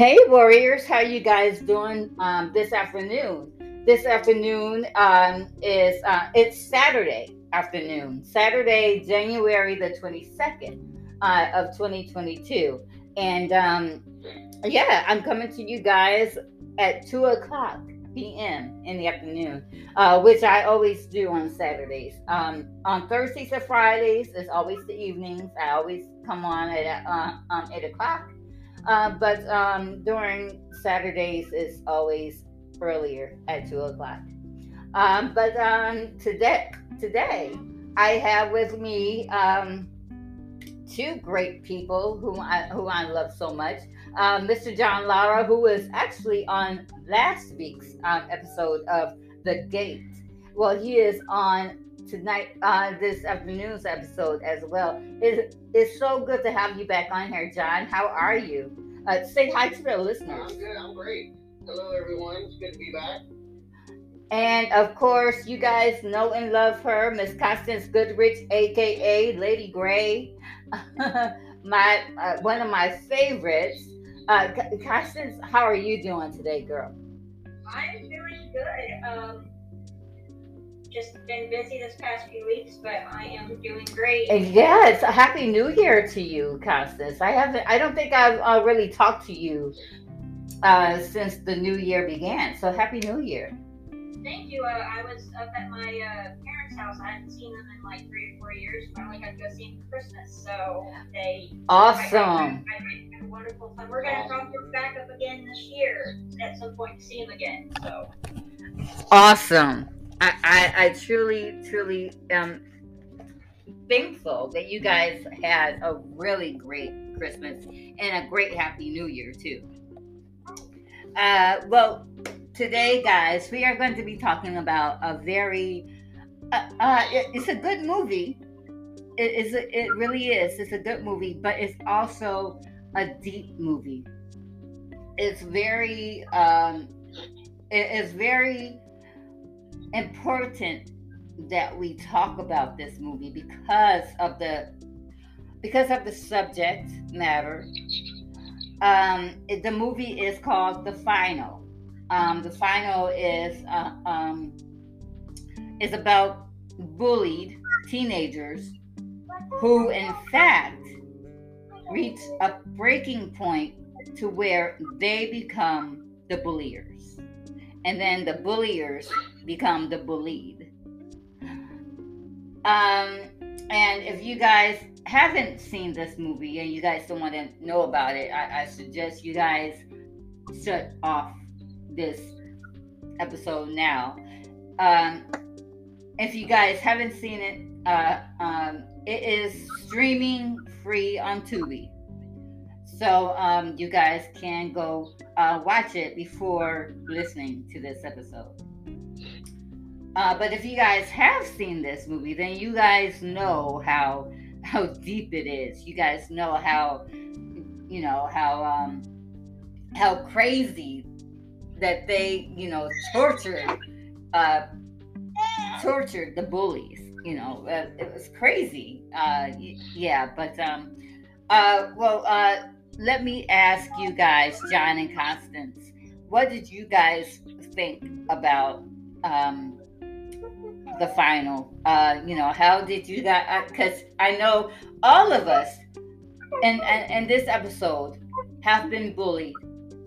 Hey warriors, how you guys doing um, this afternoon? This afternoon um, is uh, it's Saturday afternoon, Saturday, January the twenty second uh, of twenty twenty two, and um, yeah, I'm coming to you guys at two o'clock p.m. in the afternoon, uh, which I always do on Saturdays. Um, on Thursdays and Fridays, it's always the evenings. I always come on at uh, um, eight o'clock uh, but um, during Saturdays, it's always earlier at two o'clock. Um, but um, today, today I have with me um, two great people who I who I love so much. Uh, Mr. John Lara, who was actually on last week's um, episode of The Gate. Well, he is on tonight, uh, this afternoon's episode as well. It, it's so good to have you back on here, John. How are you? Uh, say hi to the listeners. I'm good. I'm great. Hello, everyone. It's good to be back. And of course, you guys know and love her, Miss Constance Goodrich, aka Lady Gray, my uh, one of my favorites. Uh, Constance, how are you doing today, girl? I'm doing good. Um, just been busy this past few weeks, but I am doing great. Yes, a happy New Year to you, Constance. I haven't. I don't think I've uh, really talked to you uh, since the new year began. So happy New Year. Thank you. Uh, I was up at my uh, parents' house. I hadn't seen them in like three or four years. Finally got to go see them for Christmas. So they awesome. I, I, I, wonderful fun. We're gonna talk back up again this year at some point to see them again. So awesome. I, I, I truly, truly am thankful that you guys had a really great Christmas and a great Happy New Year, too. Uh, well, today, guys, we are going to be talking about a very, uh, uh, it, it's a good movie. It is. A, it really is. It's a good movie, but it's also a deep movie. It's very. Um, it is very important that we talk about this movie because of the because of the subject matter. Um, it, the movie is called The Final. Um, the Final is uh, um, is about bullied teenagers who, in fact, reach a breaking point to where they become the bulliers, and then the bulliers become the bullied. Um, and if you guys haven't seen this movie and you guys don't want to know about it, I, I suggest you guys shut off this episode now. Um, if you guys haven't seen it, uh, um, it is streaming free on Tubi. So um, you guys can go uh, watch it before listening to this episode. Uh, but if you guys have seen this movie, then you guys know how how deep it is. You guys know how you know how um how crazy that they you know tortured uh tortured the bullies. You know, uh, it was crazy. Uh, yeah, but um, uh, well, uh, let me ask you guys, John and Constance, what did you guys think about um the final? Uh, you know, how did you guys? Because uh, I know all of us in, in, in this episode have been bullied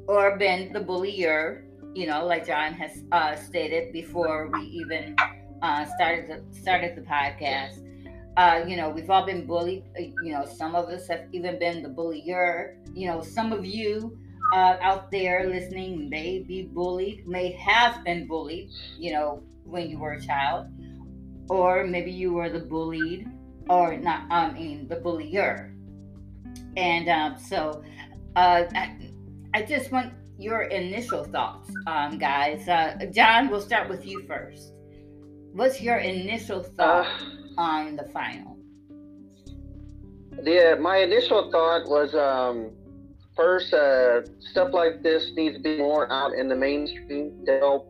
or been the bullier. You know, like John has uh, stated before we even uh, started the, started the podcast. Uh, you know, we've all been bullied. Uh, you know, some of us have even been the bullier. You know, some of you uh, out there listening may be bullied, may have been bullied. You know, when you were a child, or maybe you were the bullied, or not. I mean, the bullier. And um, so, uh, I, I, just want your initial thoughts, um, guys. Uh, John, we'll start with you first. What's your initial thought on the final? Yeah, my initial thought was um, first, uh, stuff like this needs to be more out in the mainstream to help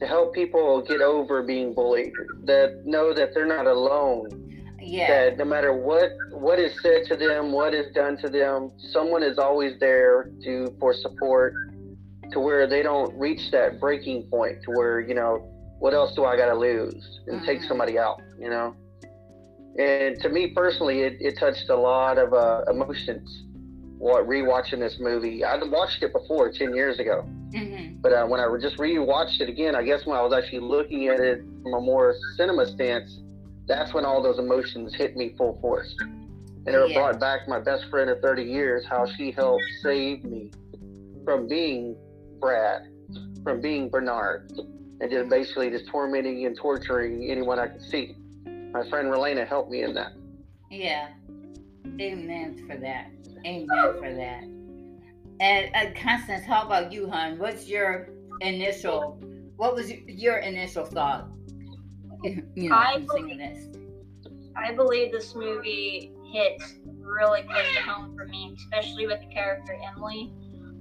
to help people get over being bullied, that know that they're not alone. Yeah. that no matter what what is said to them, what is done to them, someone is always there to for support to where they don't reach that breaking point to where you know what else do I got to lose and take Mhm. somebody out, you know. And to me personally, it, it touched a lot of uh, emotions. What rewatching this movie, I'd watched it before ten years ago, hmm but uh, when I just rewatched it again, I guess when I was actually looking at it from a more cinema stance, that's when all those emotions hit me full force. And it Yeah. brought back my best friend of 30 years, how she helped save me from being Brad, from being Bernard, and just basically just tormenting and torturing anyone I could see. My friend Relena helped me in that. Yeah. Amen for that. Amen for that. And uh, Constance, how about you, hon? What's your initial? What was your initial thought? You know, I in seeing this. I believe this movie hits really close to home for me, especially with the character Emily.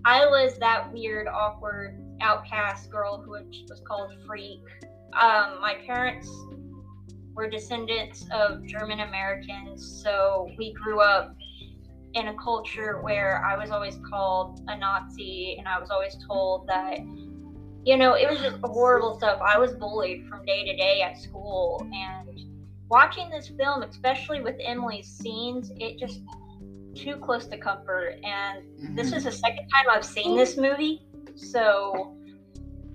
I was that weird, awkward, outcast girl who was called Freak. Um, my parents were descendants of German Americans, so we grew up in a culture where I was always called a Nazi and I was always told that, you know, it was just horrible stuff. I was bullied from day to day at school and watching this film, especially with Emily's scenes, it just too close to comfort. And this Mhm. is the second time I've seen this movie. So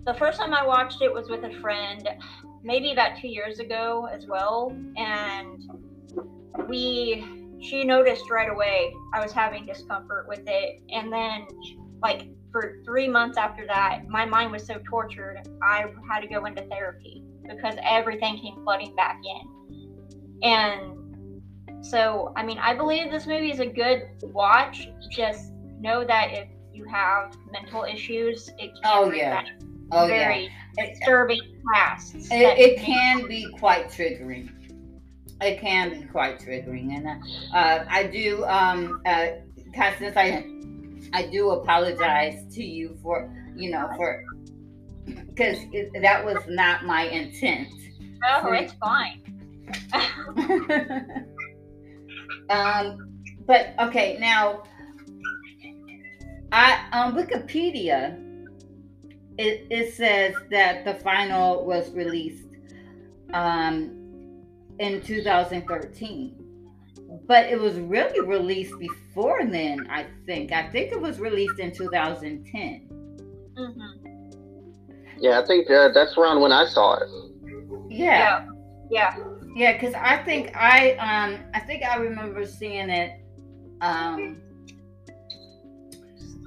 the first time I watched it was with a friend, maybe about two years ago as well. And we, she noticed right away I was having discomfort with it. And then, like, for three months after that, my mind was so tortured, I had to go into therapy because everything came flooding back in. And so, I mean, I believe this movie is a good watch. Just know that if you have mental issues, it can Oh, yeah. Oh very yeah. It, disturbing it, that it make- can be quite triggering. It can be quite triggering, and uh, I do, um, uh, Constance, I, I do apologize to you for, you know, for because that was not my intent. Oh, it's fine. um, but okay, now I on Wikipedia it, it says that the final was released um, in 2013. But it was really released before then, I think. I think it was released in 2010. hmm Yeah, I think uh, that's around when I saw it. Yeah. Yeah. Yeah. Yeah, because I think I um I think I remember seeing it um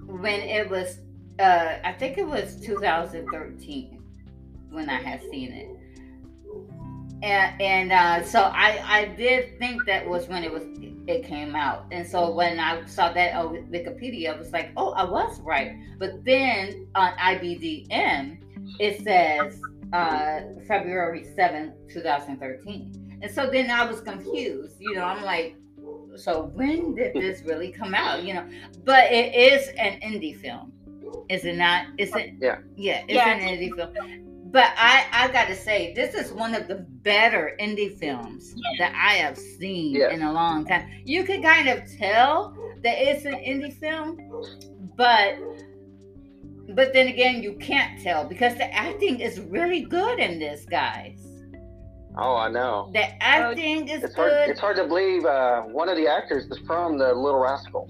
when it was uh I think it was 2013 when I had seen it. And and uh so I I did think that was when it was it came out. And so when I saw that on Wikipedia, I was like, oh, I was right. But then on IBDM, it says uh, February 7th, 2013. And so then I was confused. You know, I'm like, so when did this really come out? You know, but it is an indie film, is it not? Is it? Yeah. Yeah, it's Yeah, an indie film. But I, I gotta say, this is one of the better indie films that I have seen Yes. in a long time. You could kind of tell that it's an indie film, but but then again, you can't tell because the acting is really good in this, guys. Oh, I know. The acting is It's hard. good. It's hard to believe uh, one of the actors is from the Little Rascal.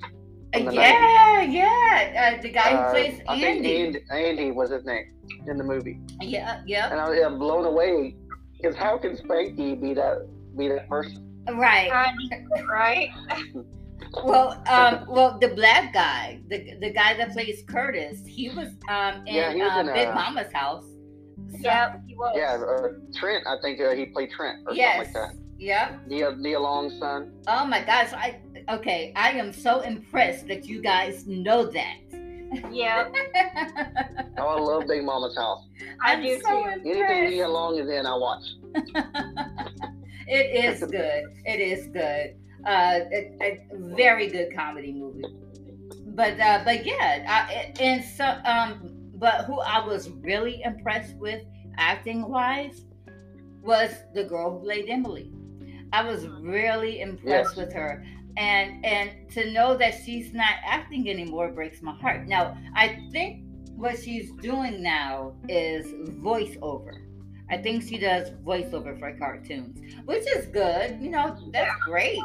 from the yeah, yeah. Uh, the guy who Uh, plays I think Andy. Andy, Andy was his name in the movie, Yeah, yeah. and I was I'm blown away because how can Spanky be that be that person? Right. Uh, right? Well, um, well, the black guy, the the guy that plays Curtis, he was um in, Yeah, he was uh, in, Big uh, Momma's house. So- Yep, he was. Yeah, uh, Trent. I think uh, he played Trent or Yes. something like that. Yep. Nia Nia Long's son. Oh my gosh. I okay. I am so impressed that you guys know that. Yep, Oh, I love Big Momma's house. I I'm do so too. Anything impressed. Nia Long is in, I watch. it is good. It is good. Uh, a, a very good comedy movie. But uh, but yeah, I, and so um, but who I was really impressed with acting wise was the girl who played Emily. I was really impressed Yes. with her. And and to know that she's not acting anymore breaks my heart. Now, I think what she's doing now is voiceover. I think she does voiceover for cartoons, which is good. You know, that's great.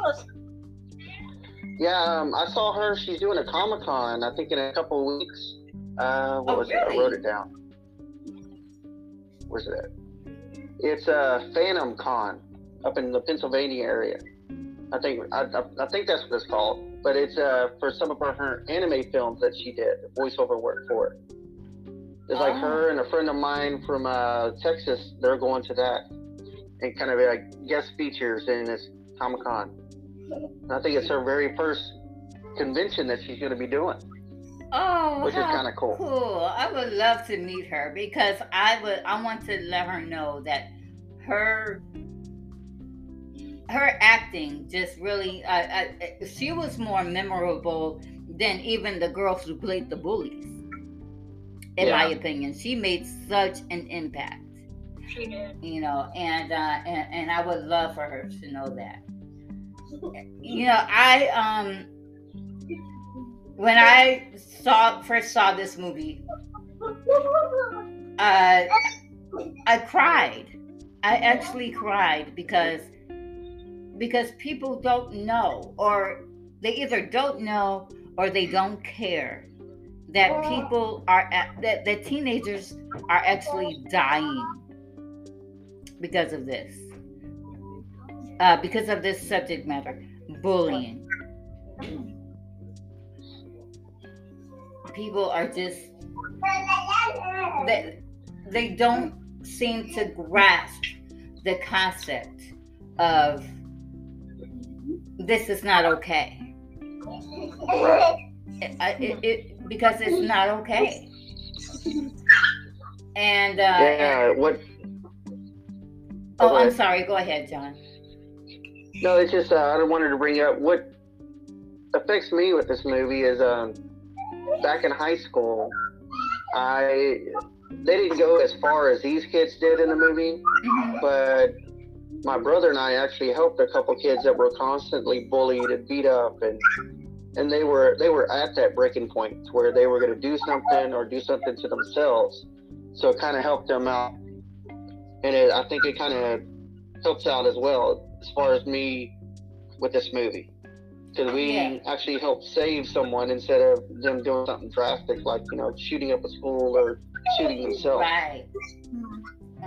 Yeah, um, I saw her. She's doing a Comic Con. I think in a couple of weeks. Uh, what Oh, was it? I wrote it down. Where's that? It's a uh, Phantom Con up in the Pennsylvania area. I think I, I, I think that's what it's called. But it's uh, for some of her, her anime films that she did voiceover work for. It's like Oh. her and a friend of mine from uh, Texas. They're going to that and kind of like guest features in this Comic Con. I think it's her very first convention that she's going to be doing, Oh, which is kind of cool. cool. I would love to meet her because I would. I want to let her know that her her acting just really. Uh, uh, she was more memorable than even the girls who played the bullies. In my opinion, she made such an impact. She did. you know and uh and, and i would love for her to know that you know i um when i saw first saw this movie uh i cried. I actually cried because because people don't know or they either don't know or they don't care that people are at, that, that teenagers are actually dying because of this uh, because of this subject matter bullying people are just they, they don't seem to grasp the concept of this is not okay Right. it, it, it, because it's not okay and uh, Yeah. What? oh Go i'm sorry go ahead john No, it's just uh, I wanted to bring up what affects me with this movie is um, back in high school, I they didn't go as far as these kids did in the movie, Mhm. but my brother and I actually helped a couple kids that were constantly bullied and beat up and and they were they were at that breaking point where they were going to do something or do something to themselves. So it kind of helped them out. And it, i think it kind of helps out as well as far as me with this movie because we Yeah. actually helped save someone instead of them doing something drastic like you know shooting up a school or shooting themselves right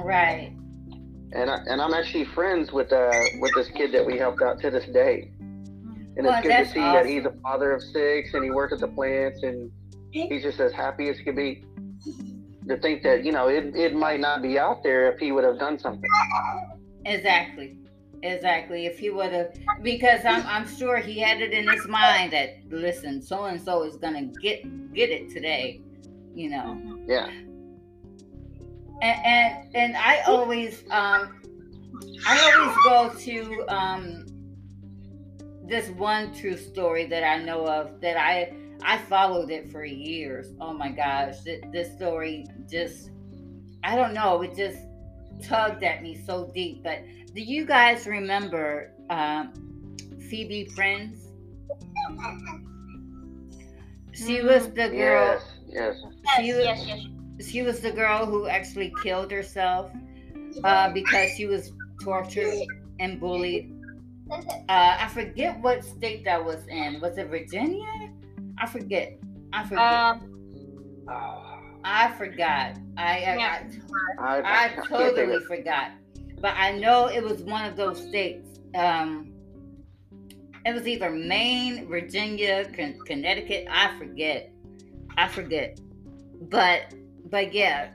right and I, and I'm actually friends with uh with this kid that we helped out to this day. And Well, it's good to see that he's a father of six and he works at the plants and he's just as happy as can be. To think that you know it it might not be out there if he would have done something. Exactly. Exactly. If he would have, because I'm, I'm sure he had it in his mind that listen, so and so is gonna get get it today, you know. Yeah, And and, and I always um, I always go to um, this one true story that I know of that I I followed it for years. Oh my gosh, th- this story just I don't know, it just tugged at me so deep. But do you guys remember um, Phoebe Prince? She was the girl. yes, yes. She Yes, was, yes, yes. she was the girl who actually killed herself uh, because she was tortured and bullied. Uh, I forget what state that was in. Was it Virginia? I forget. I forget. Um, I forgot. I I, Yeah. I, I, I totally forgot. But I know it was one of those states. Um, it was either Maine, Virginia, Con- Connecticut. I forget. I forget. But but yeah,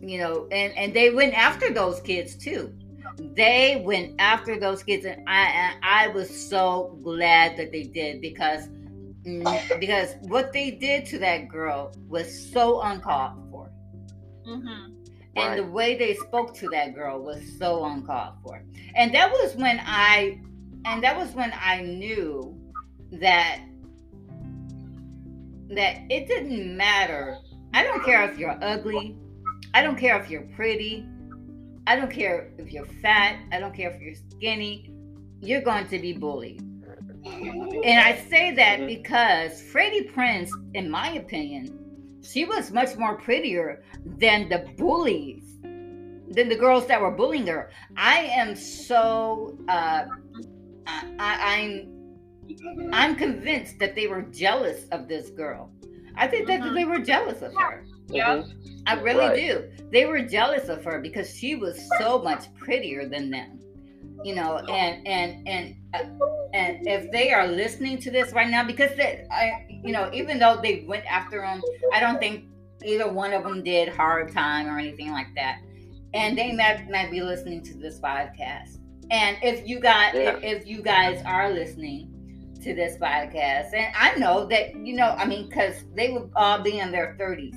you know, and and they went after those kids too. They went after those kids, and I and I was so glad that they did because mm, because what they did to that girl was so uncalled for. Mhm. And the way they spoke to that girl was so uncalled for. And that was when I and that was when I knew that that it didn't matter. I don't care if you're ugly. I don't care if you're pretty. I don't care if you're fat. I don't care if you're skinny. you're going to be bullied. And I say that Mhm. because Freddie Prince, in my opinion, she was much more prettier than the bullies, than the girls that were bullying her. I am so uh, I, I, I'm I'm convinced that they were jealous of this girl. I think that Mhm. they were jealous of her. Yeah. Mhm. I really Right. do. They were jealous of her because she was so much prettier than them. You know, and and and and if they are listening to this right now, because they, I, you know, even though they went after him, I don't think either one of them did hard time or anything like that. And they might might be listening to this podcast. And if you guys, Yeah. if, if you guys are listening to this podcast, and I know that you know, I mean, because they would all be in their thirties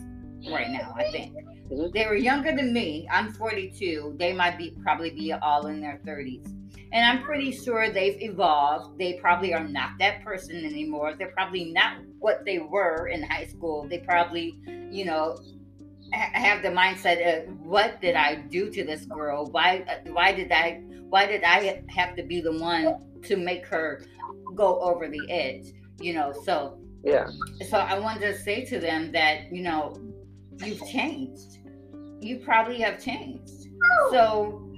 right now. I think They were younger than me. I'm 42. They might be probably be all in their 30s, and I'm pretty sure they've evolved. They probably are not that person anymore. They're probably not what they were in high school. They probably, you know, ha- have the mindset of what did I do to this girl? Why why did I why did I have to be the one to make her go over the edge? You know, so Yeah. so I wanted to say to them that you know you've changed. You probably have changed. So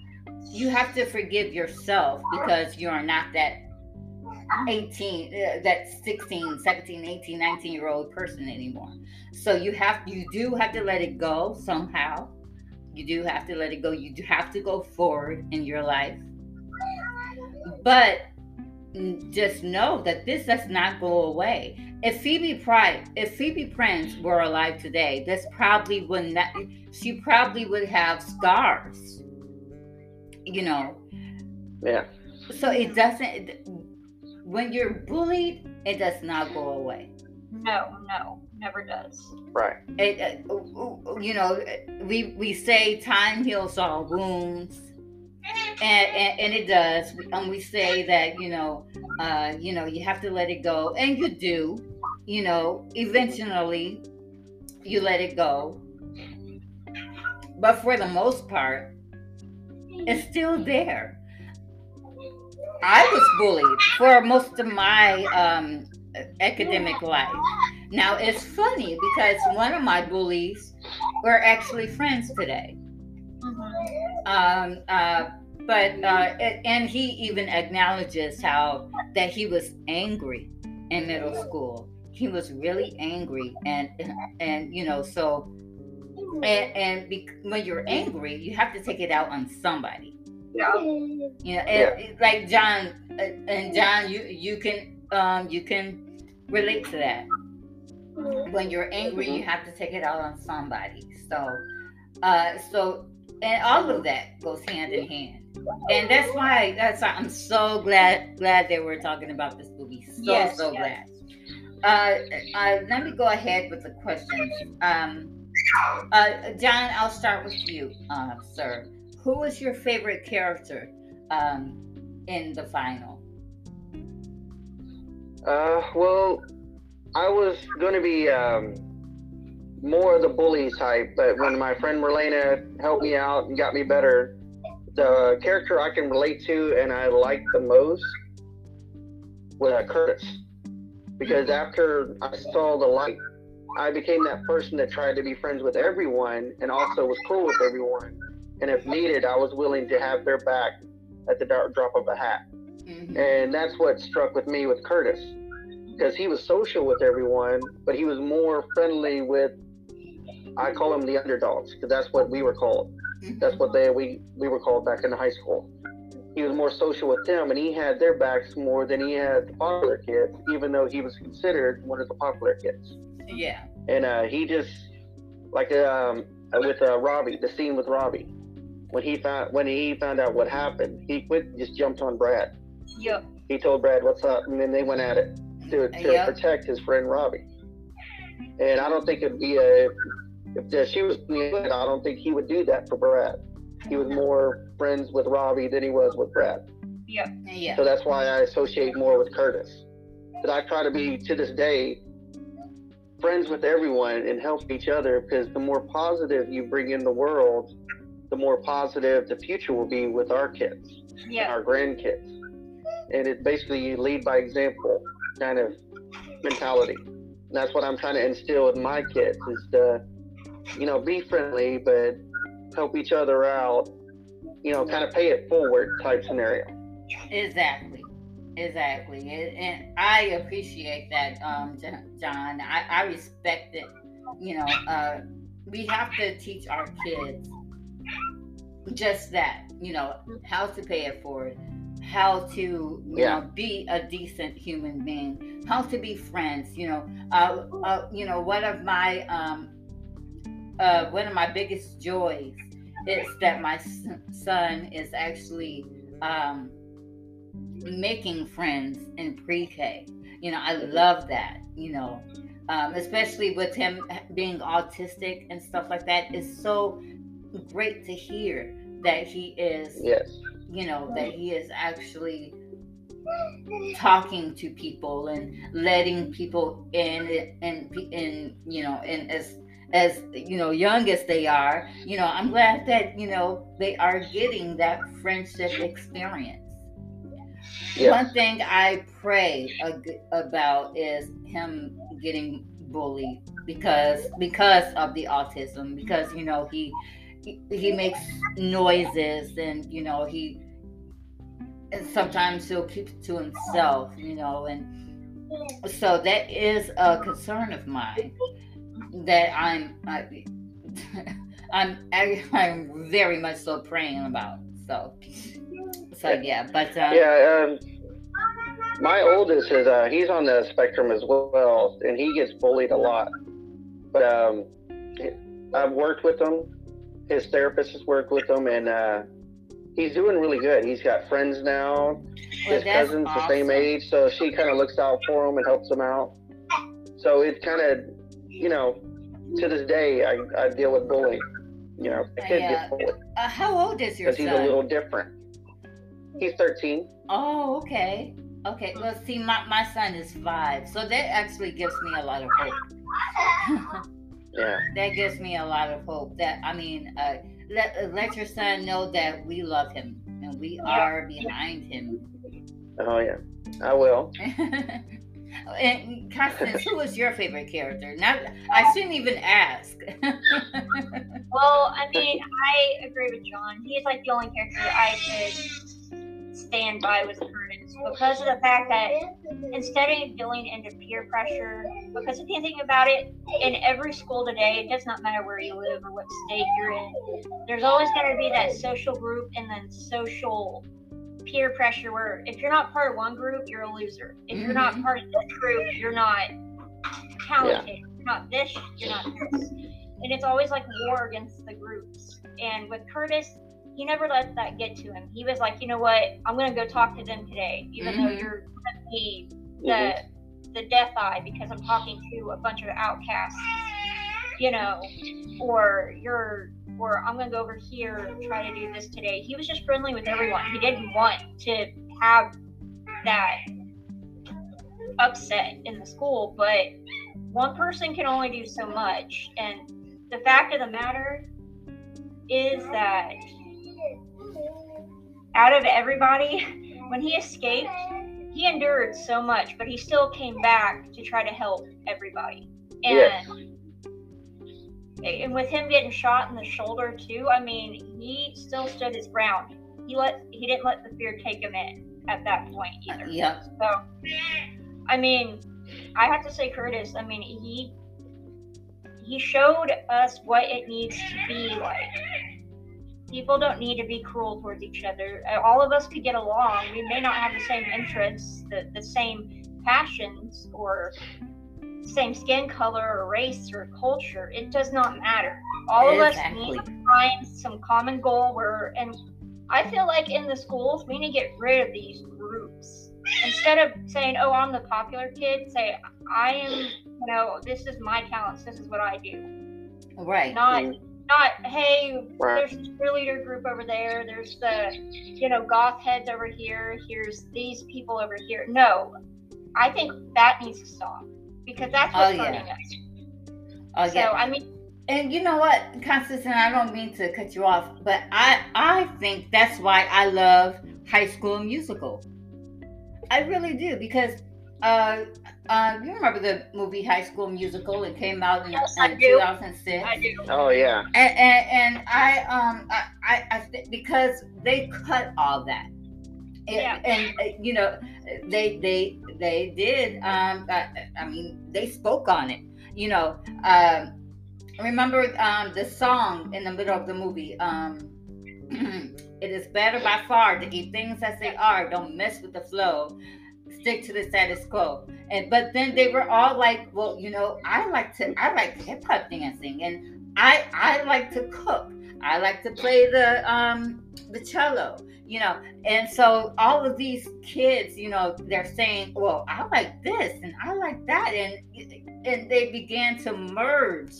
you have to forgive yourself because you are not that 18 uh, that 16 17 18 19 year old person anymore. So you have you do have to let it go somehow. You do have to let it go. You do have to go forward in your life. But just know that this does not go away if Phoebe Price, if Phoebe Prince were alive today, this probably would not. She probably would have scars. You know, Yeah. so it doesn't. When you're bullied, it does not go away. No, no, never does. Right. It, uh, you know, we we say time heals all wounds. And, and, and it does. And we say that, you know, uh, you know, you have to let it go. And you do, you know, eventually you let it go. But for the most part, it's still there. I was bullied for most of my um, academic life. Now it's funny because one of my bullies we're actually friends today. Um, uh, but uh, and he even acknowledges how that he was angry in middle school. He was really angry, and and you know so. And, and bec- when you're angry, you have to take it out on somebody. Yeah. You know, and, it- like John uh, and John, you you can um, you can relate to that. When you're angry, you have to take it out on somebody. So, uh, so and all of that goes hand in hand, and that's why that's why I'm so glad glad that we're talking about this movie. So Yes, so yes. glad. Uh, uh, let me go ahead with the questions. Um, uh, John, I'll start with you, uh, sir. Who was your favorite character um, in the final? Uh, well, I was going to be um, more of the bully type, but when my friend Marlena helped me out and got me better, the character I can relate to and I like the most was uh, Curtis. Because after I saw the light, I became that person that tried to be friends with everyone and also was cool with everyone. And if needed, I was willing to have their back at the drop of a hat. Mhm. And that's what struck with me with Curtis. Because he was social with everyone, but he was more friendly with, I call them the underdogs, because that's what we were called. That's what they we, we were called back in high school. He was more social with them, and he had their backs more than he had the popular kids, even though he was considered one of the popular kids. Yeah. And uh, he just, like um, with uh, Robbie, the scene with Robbie, when he found when he found out what happened, he quit, just jumped on Brad Yep. he told Brad what's up, and then they went at it to, to Yep. protect his friend Robbie. And I don't think it'd be a if the, she was good. I don't think he would do that for Brad. He was more friends with Robbie than he was with Brad. Yeah. yeah. So that's why I associate more with Curtis. But I try to be to this day friends with everyone and help each other because the more positive you bring in the world, the more positive the future will be with our kids, Yeah. our grandkids. and it basically you lead by example kind of mentality. And that's what I'm trying to instill with my kids is to, you know, be friendly, but help each other out. You know, kind of pay it forward type scenario. Exactly. Exactly. And I appreciate that, um, John. I, I respect it. You know, uh, we have to teach our kids just that, you know, how to pay it forward, how to, you yeah. know, be a decent human being, how to be friends, you know. Uh, uh, you know, one of my um, uh, one of my biggest joys is that my son is actually um, making friends in pre-K. You know, I love that. You know, um, especially with him being autistic and stuff like that. It's so great to hear that he is. Yes. You know that he is actually talking to people and letting people in and and you know and as as you know young as they are you know i'm glad that you know they are getting that friendship experience. One thing i pray about is him getting bullied because because of the autism because you know he he, he makes noises and you know he and sometimes he'll keep it to himself you know and so that is a concern of mine that i'm I, i'm i'm very much so praying about so so yeah but um, yeah um my oldest is uh, he's on the spectrum as well, and he gets bullied a lot. But um, I've worked with him. His therapist has worked with him, and uh, he's doing really good. He's got friends now. His cousin's awesome. the same age, so she kind of looks out for him and helps him out. So it's kind of, you know, to this day, I, I deal with bullying. You know, a kid gets bullied. Uh, how old is your son? Because he's a little different. He's 13. Oh, okay. Okay, well, see, my, my son is five, so that actually gives me a lot of hope. yeah. That gives me a lot of hope. That I mean, uh, let let your son know that we love him and we are behind him. Oh yeah, I will. and Constance, who was your favorite character? Not, I shouldn't even ask. well, I mean, I agree with John. He's like the only character I could stand by with Curtis because of the fact that instead of going into peer pressure, because if you think about it, in every school today, it does not matter where you live or what state you're in, there's always going to be that social group and then social peer pressure where if you're not part of one group, you're a loser. If you're not mm-hmm. part of this group, you're not talented. Yeah. You're not this, you're not this. And it's always like war against the groups. And with Curtis, he never let that get to him. He was like, you know what, I'm gonna go talk to them today, even mm-hmm. though you're gonna be the mm-hmm. the death eye because I'm talking to a bunch of outcasts, you know, or you're or I'm gonna go over here and try to do this today. He was just friendly with everyone. He didn't want to have that upset in the school, but one person can only do so much. And the fact of the matter is that out of everybody, when he escaped, he endured so much, but he still came back to try to help everybody. And yes. And with him getting shot in the shoulder too, I mean, he still stood his ground. He let he didn't let the fear take him in at that point either. Yeah. So I mean, I have to say Curtis, I mean, he he showed us what it needs to be like people don't need to be cruel towards each other. All of us could get along. We may not have the same interests, the, the same passions, or same skin color, or race, or culture. It does not matter. All of us need to find some common goal where, and I feel like in the schools, we need to get rid of these groups. Instead of saying, oh, I'm the popular kid, say, I am, you know, this is my talents, this is what I do. Right. Not, not hey there's the cheerleader group over there there's the you know goth heads over here here's these people over here no i think that needs to stop because that's what's oh, hurting yeah. us oh, so yeah. i mean and you know what constance and i don't mean to cut you off but i i think that's why i love high school musical I really do because uh, uh, you remember the movie High School Musical? It came out in, Yes, in I do. 2006. I do. Oh yeah. and, and, and I um I I, I th- because they cut all that. And, Yeah. and uh, you know they they they did um I, I mean they spoke on it you know um remember um the song in the middle of the movie um it is better by far to keep things as they are. Don't mess with the flow. Stick to the status quo. And but then they were all like well you know i like to i like hip hop dancing and i i like to cook. I like to play the um the cello you know and so all of these kids you know they're saying well i like this and i like that and and they began to merge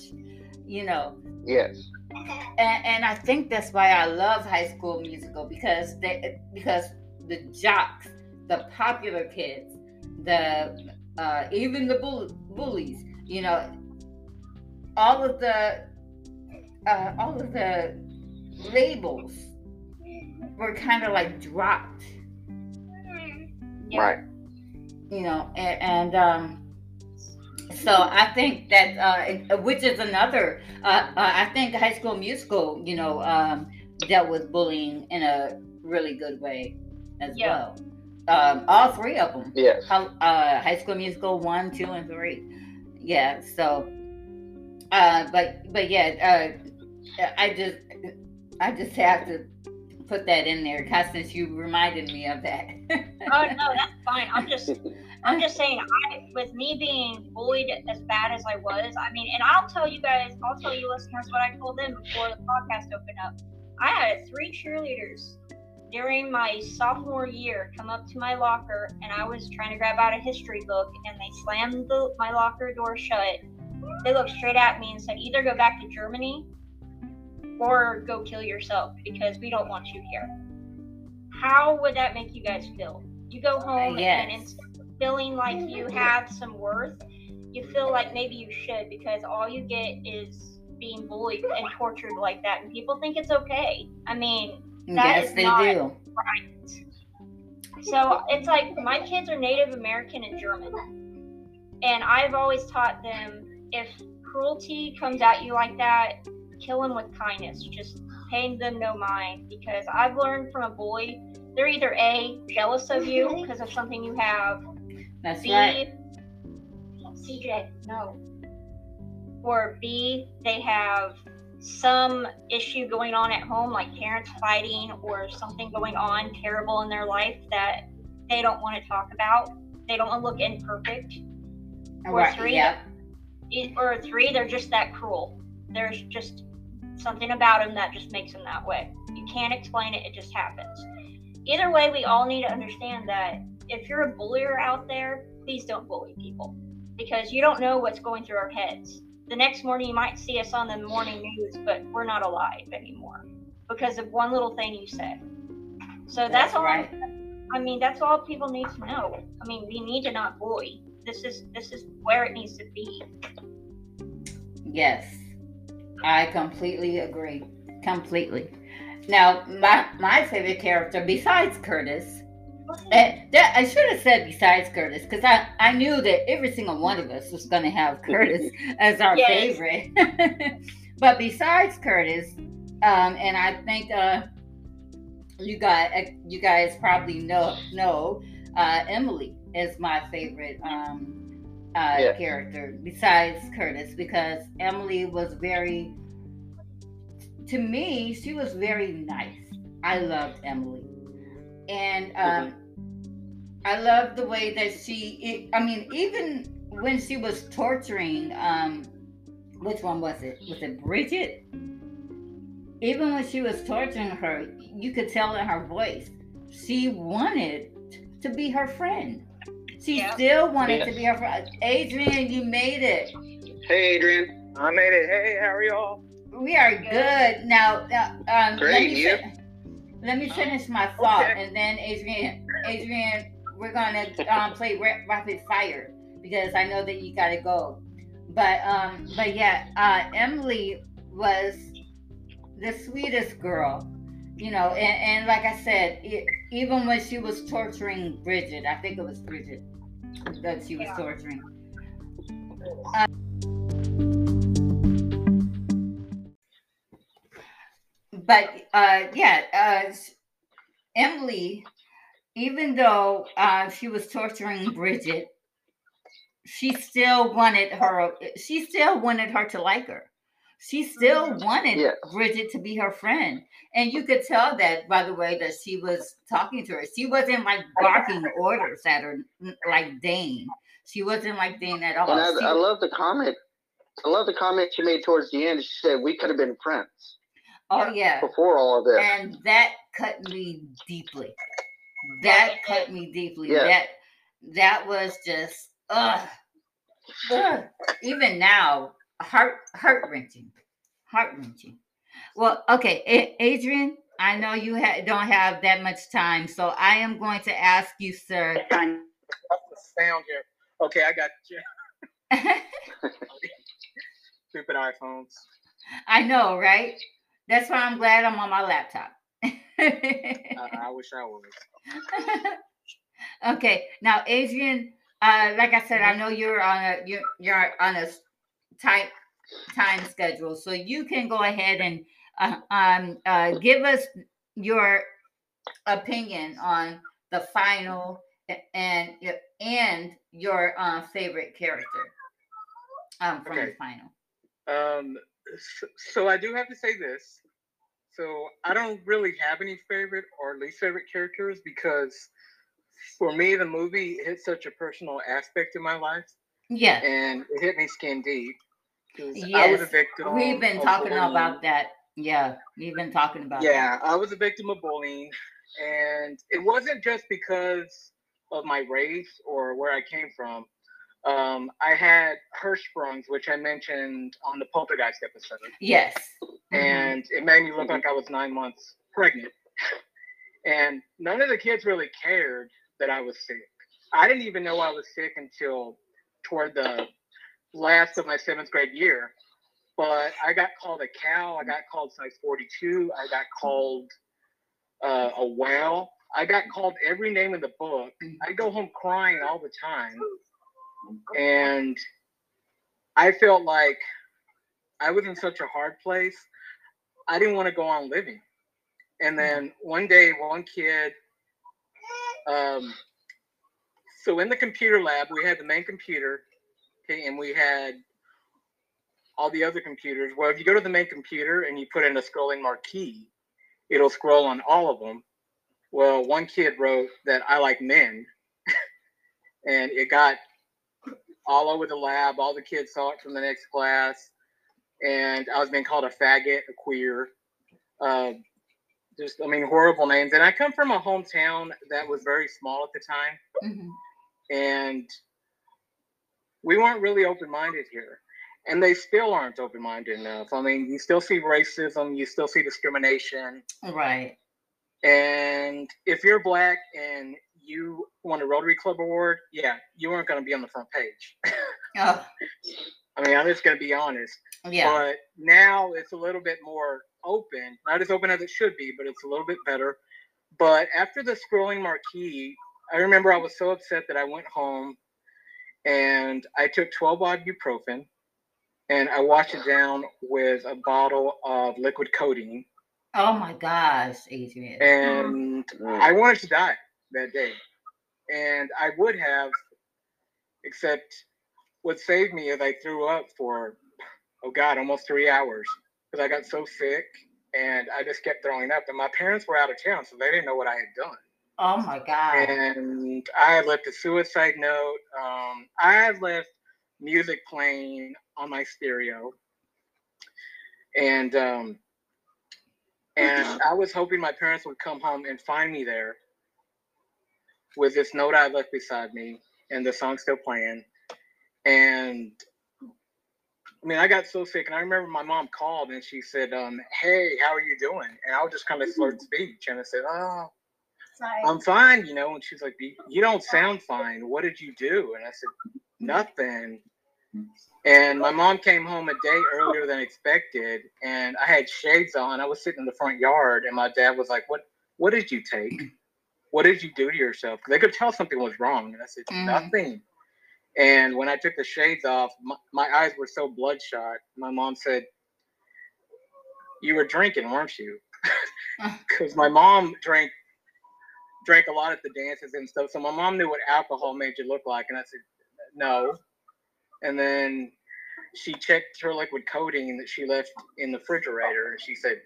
you know Yes. and, and I think that's why I love High School Musical because they because the jocks, the popular kids, the uh, even the bull, bullies, you know, all of the uh, all of the labels were kind of like dropped, Yeah. Right. you know, and, and um, so I think that uh, which is another. Uh, uh, I think High School Musical, you know, um, dealt with bullying in a really good way as Yeah. well. Um, all three of them. Yes. How, uh, High School Musical one, two, and three. Yeah. So, uh, but but yeah, uh, I just I just have to put that in there, cause since you reminded me of that. Oh no, that's fine. I'm just I'm just saying, I with me being bullied as bad as I was, I mean, and I'll tell you guys, I'll tell you listeners what I told them before the podcast opened up. I had three cheerleaders during my sophomore year come up to my locker, and I was trying to grab out a history book, and they slammed the, my locker door shut. They looked straight at me and said, either go back to Germany or go kill yourself because we don't want you here. How would that make you guys feel? You go uh, home Yes. and instead of feeling like you have some worth, you feel like maybe you should because all you get is being bullied and tortured like that, and people think it's okay. I mean, That yes, is they not- do. right. So it's like my kids are Native American and German. And I've always taught them if cruelty comes at you like that, kill them with kindness. Just pay them no mind. Because I've learned from a bully, they're either A, jealous of you because of something you have, That's B, right. CJ, no. Or B, they have some issue going on at home, like parents fighting or something going on terrible in their life that they don't want to talk about. They don't want to look imperfect. Or Right. three, Or three, they're just that cruel. There's just something about them that just makes them that way. You can't explain it, it just happens. Either way, we all need to understand that if you're a bullier out there, please don't bully people because you don't know what's going through our heads. The next morning, you might see us on the morning news, but we're not alive anymore because of one little thing you said. So that's, That's all. right. I mean, that's all people need to know. I mean, we need to not bully. This is this is where it needs to be. Yes, I completely agree. Completely. Now, my my favorite character besides Curtis, and that, I should have said besides Curtis because I I knew that every single one of us was going to have Curtis as our Yes. favorite. but besides Curtis, um, and I think uh, you got uh, you guys probably know know uh, Emily is my favorite um, uh, Yeah. character besides Curtis because Emily was very to me she was very nice. I loved Emily, and um, I loved the way that she. I mean, even when she was torturing, um, which one was it? Was it Bridget? Even when she was torturing her, you could tell in her voice she wanted to be her friend. She Yeah. still wanted to Yes. be her friend. Adrian, you made it. Hey, Adrian. I made it. Hey, how are y'all? We are good now. uh, Um, let Great, me you? fin- let me finish my thought, Okay. and then Adrian, Adrian, we're gonna um, play ra- rapid fire because I know that you gotta go. But um, but yeah, uh, Emily was the sweetest girl, you know, and, and like I said, it, even when she was torturing Bridget, I think it was Bridget that she was Yeah. torturing. but uh yeah uh emily even though uh she was torturing bridget she still wanted her she still wanted her to like her she still wanted Yes. bridget to be her friend and you could tell that by the way that she was talking to her she wasn't like barking orders at her like dane she wasn't like dane at all And I, She- I love the comment. I love the comment she made towards the end. She said we could have been friends oh yeah before all of this. and that cut me deeply. That cut me deeply. Yeah. That that was just ugh, ugh. Even now, heart heart wrenching, heart wrenching. Well, okay, Adrian, I know you ha- don't have that much time, so I am going to ask you, sir. What's the sound here? Okay, I got you. Stupid iPhones. I know, right? That's why I'm glad I'm on my laptop. I, I wish I was. okay, now Adrian, uh, like I said, I know you're on a you're, you're on a tight time schedule, so you can go ahead and uh, um uh, give us your opinion on the final and and your uh, favorite character um from the final. Um, so, so I do have to say this. So I don't really have any favorite or least favorite characters because for me the movie hit such a personal aspect in my life Yeah. and it hit me skin deep. 'cause I was a Yes, victim. we've been talking bullying. about that. Yeah, we've been talking about that. Yeah, I was a victim of bullying, and it wasn't just because of my race or where I came from. Um, I had Hirschsprungs, which I mentioned on the Poltergeist episode, Yes. And it made me look like I was nine months pregnant. And none of the kids really cared that I was sick. I didn't even know I was sick until toward the last of my seventh grade year. But I got called a cow. I got called size 42. I got called uh, a whale. I got called every name in the book. I go home crying all the time. And I felt like I was in such a hard place. I didn't want to go on living. And then one day, one kid, um, so in the computer lab, we had the main computer, okay, and we had all the other computers. Well, if you go to the main computer and you put in a scrolling marquee, it'll scroll on all of them. Well, one kid wrote that I like men, and it got all over the lab. All the kids saw it from the next class, and I was being called a faggot, a queer, uh, just I mean horrible names. And I come from a hometown that was very small at the time Mhm. and we weren't really open-minded here and they still aren't open-minded enough. I mean you still see racism you still see discrimination. Right. and if you're black and you won a rotary club award yeah you aren't going to be on the front page. Oh, i mean i'm just going to be honest. Yeah. but now it's a little bit more open not as open as it should be but it's a little bit better. But after the scrolling marquee i remember i was so upset that i went home and i took 12 ibuprofen and i washed it down with a bottle of liquid codeine Oh my gosh, Adrian. and Mm. I wanted to die that day. And I would have, except what saved me is I threw up for, oh God, almost three hours because I got so sick and I just kept throwing up. And my parents were out of town, so they didn't know what I had done. Oh my God. And I had left a suicide note. Um, I had left music playing on my stereo. And um, and I was hoping my parents would come home and find me there with this note I left beside me and the song still playing. And I mean, I got so sick, and I remember my mom called and she said, um, "Hey, how are you doing?" And I was just kind of slurred speech, and I said, "Oh, I'm fine," you know. And she's like, "You- "You don't sound fine. What did you do?" And I said, "Nothing." And my mom came home a day earlier than expected, and I had shades on. I was sitting in the front yard, and my dad was like, "What? What did you take?" what did you do to yourself? 'Cause they could tell something was wrong. And I said, Mhm. nothing. And when I took the shades off, my, my eyes were so bloodshot. My mom said, "You were drinking, weren't you?" Because my mom drank drank a lot at the dances and stuff. So my mom knew what alcohol made you look like, and I said, "No." And then she checked her liquid codeine that she left in the refrigerator, and she said,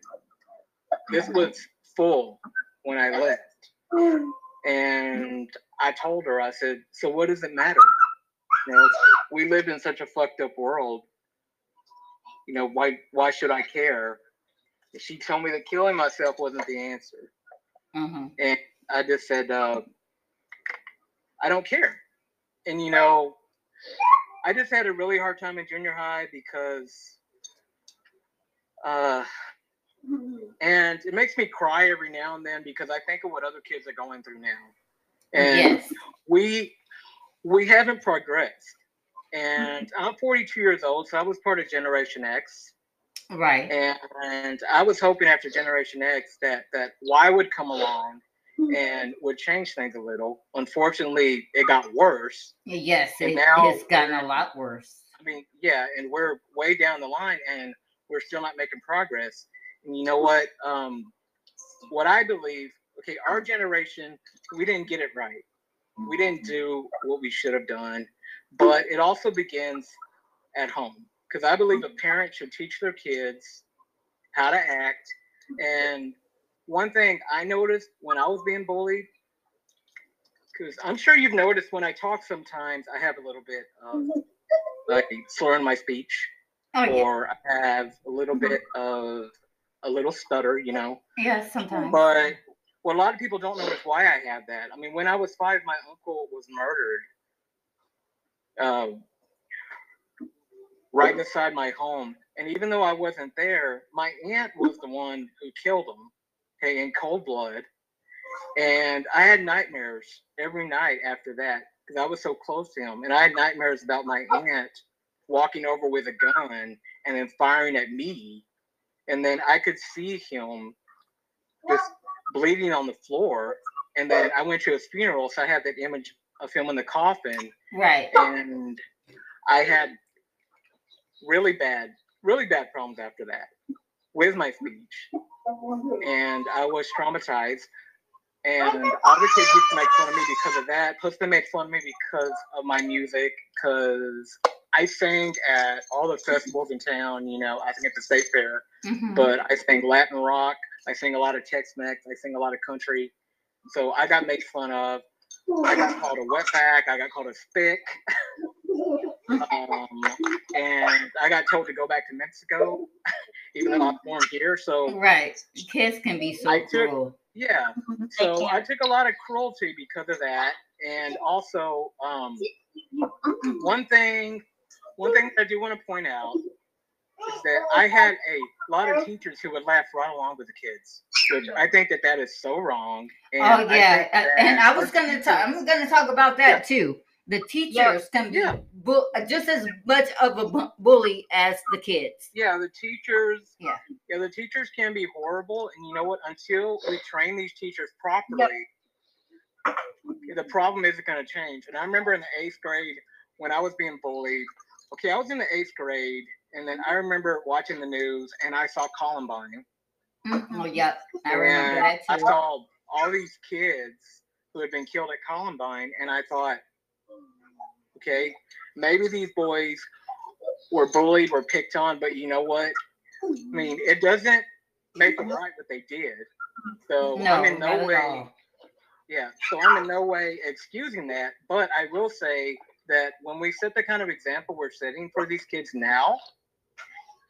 "This was full when I left." And I told her, I said, "So what does it matter? You know, we live in such a fucked up world. You know, why why should I care?" She told me that killing myself wasn't the answer. hmm And I just said, uh, I don't care. And you know, I just had a really hard time in junior high because, uh, and it makes me cry every now and then because I think of what other kids are going through now, and yes. we we haven't progressed. And I'm 42 years old, so I was part of Generation X Right. and I was hoping after Generation X that that Y would come along and would change things a little. Unfortunately, it got worse. Yes. And It, now- it's gotten a lot worse. I mean, yeah, and we're way down the line, and we're still not making progress. And you know what? Um, what I believe, okay, our generation, we didn't get it right. We didn't do what we should have done, but it also begins at home because I believe a parent should teach their kids how to act. And one thing I noticed when I was being bullied, because I'm sure you've noticed when I talk sometimes I have a little bit of mm-hmm. like slur in my speech, Oh yeah. or I have a little mm-hmm. bit of a little stutter, you know. Yes. Sometimes. But what a lot of people don't know is why I have that. I mean, when I was five, my uncle was murdered um, right mm-hmm. beside my home. And even though I wasn't there, my aunt was the one who killed him, in cold blood. And I had nightmares every night after that because I was so close to him. And I had nightmares about my aunt walking over with a gun and then firing at me. And then I could see him just bleeding on the floor. And then I went to his funeral, so I had that image of him in the coffin. right. And I had really bad, really bad problems after that with my speech. And I was traumatized. And other kids used to make fun of me because of that. Plus, they made fun of me because of my music, because I sang at all the festivals in town. You know, I sang at the state fair, Mhm. but I sang Latin rock. I sing a lot of Tex-Mex. I sing a lot of country. So I got made fun of. I got called a wetback. I got called a spick. Um, and I got told to go back to Mexico, even though I'm born here. So Right. Kids can be so I took- cruel. yeah, so I took a lot of cruelty because of that, and also um, one thing, one thing I do want to point out is that I had a lot of teachers who would laugh right along with the kids, which I think that that is so wrong. And Oh I yeah, think a- and I was gonna talk. I'm gonna talk about that too. The teachers can be Yeah. bu- just as much of a bu- bully as the kids. yeah, the teachers. Yeah. yeah, the teachers can be horrible, and you know what? Until we train these teachers properly, the problem isn't going to change. And I remember in the eighth grade when I was being bullied. Okay, I was in the eighth grade, and then I remember watching the news, and I saw Columbine, Mm, Oh yeah, I remember and that I too. saw all these kids who had been killed at Columbine, and I thought, okay, maybe these boys were bullied, were picked on, but you know what? I mean, it doesn't make them right what they did. So No, I'm in no way, yeah. So I'm in no way excusing that, but I will say that when we set the kind of example we're setting for these kids now,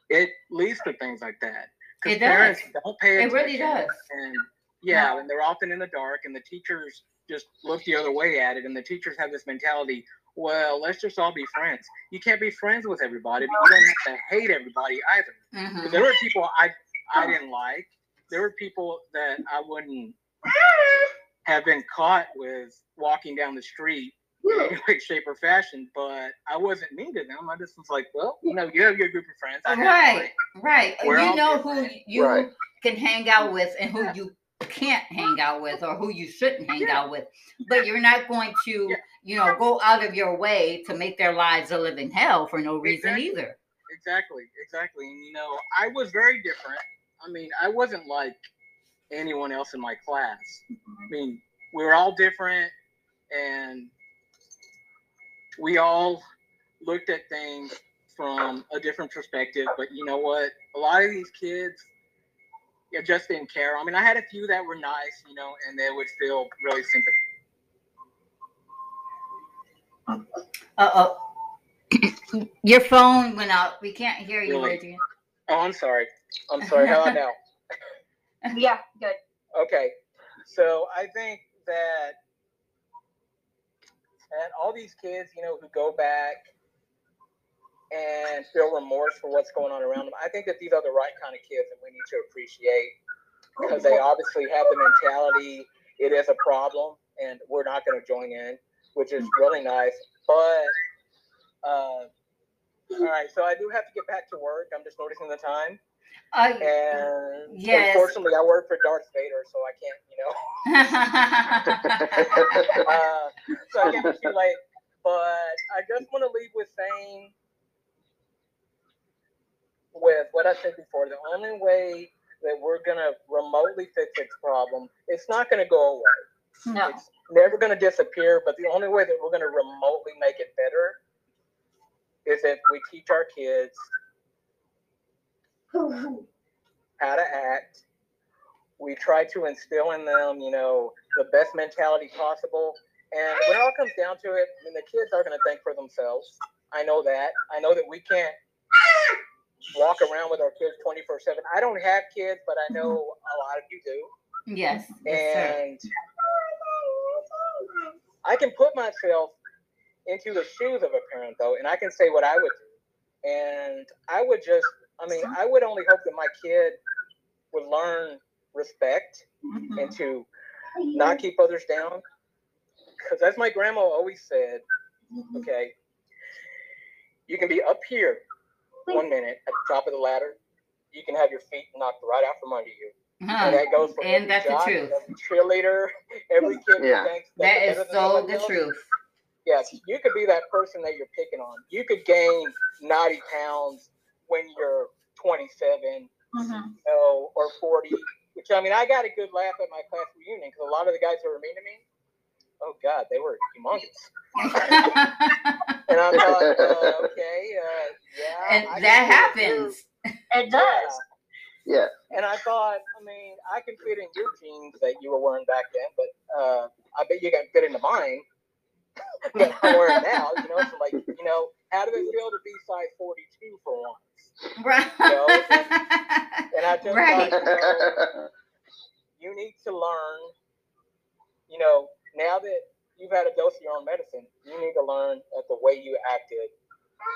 it leads to things like that. Because does. parents don't pay attention. It really does. And yeah, and they're often in the dark, and the teachers just look the other way at it, and the teachers have this mentality. Well, let's just all be friends. You can't be friends with everybody, but you don't have to hate everybody either. 'Cause Mhm. There were people I I didn't like. There were people that I wouldn't have been caught with walking down the street in any way, shape, or fashion. But I wasn't mean to them. I just was like, well, you know, you have your group of friends. I Right, mine. right. We're you know who different. you Right. can hang out with and who you can't hang out with or who you shouldn't hang out with. But you're not going to, you know, go out of your way to make their lives a living hell for no reason Exactly. either. Exactly, exactly. And you know, I was very different. I mean, I wasn't like anyone else in my class. I mean, we were all different and we all looked at things from a different perspective. But you know what? A lot of these kids yeah, just didn't care. I mean, I had a few that were nice, you know, and they would feel really sympathetic. Uh oh. Your phone went out. We can't hear you, Really? Adrian. Oh, I'm sorry. I'm sorry. How about now? Yeah, good. Okay, so I think that and all these kids, you know, who go back and feel remorse for what's going on around them, I think that these are the right kind of kids that we need to appreciate because they obviously have the mentality it is a problem and we're not going to join in, which is really nice. But uh, all right, so I do have to get back to work. I'm just noticing the time. Uh, And Yes. unfortunately, I work for Darth Vader, so I can't, you know, uh, so I can't be too late. But I just want to leave with saying, with what I said before, the only way that we're going to remotely fix this problem, it's not going to go away. No. It's never going to disappear, but the only way that we're going to remotely make it better is if we teach our kids how to act. We try to instill in them, you know, the best mentality possible. And when it all comes down to it, I mean, the kids are going to think for themselves. I know that. I know that we can't walk around with our kids 24 7. I don't have kids, but I know a lot of you do. yes. yes. And I can put myself into the shoes of a parent, though, and I can say what I would do. And I would just, I mean, I would only hope that my kid would learn respect mm-hmm. and to not keep others down. Because as my grandma always said, mm-hmm. okay, you can be up here one minute at the top of the ladder, you can have your feet knocked right out from under you. Huh. And that goes for And every that's the truth. every cheerleader, every kid who Yeah. thinks That they're is better than so the truth. Yes, you could be that person that you're picking on. You could gain 90 pounds when you're 27, Mhm. you know, or 40. Which I mean, I got a good laugh at my class reunion because a lot of the guys who were mean to me, oh God, they were humongous. And I thought, uh, okay, uh, yeah, and can that fit in your- happens. It does. Yeah. And I thought, I mean, I can fit in your jeans that you were wearing back then, but uh, I bet you can fit into mine that I'm wearing now. You know, so like, you know, how does it feel to be size 42 for once? Right. know, And I just Right. thought, you, know, you need to learn, you know, now that you've had a dose of your own medicine, you need to learn that the way you acted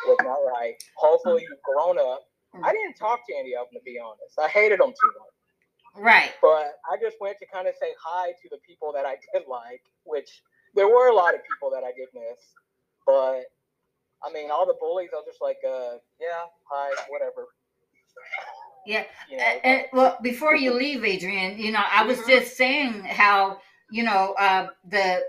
was not right. Hopefully, you've grown up. I didn't talk to any of them, to be honest. I hated them too much. right. But I just went to kind of say hi to the people that I did like, which there were a lot of people that I did miss. But I mean, all the bullies, I was just like, uh, yeah, hi, whatever. Yeah. You know, well, before you leave, Adrian, you know, I was Mhm. just saying how you know uh, the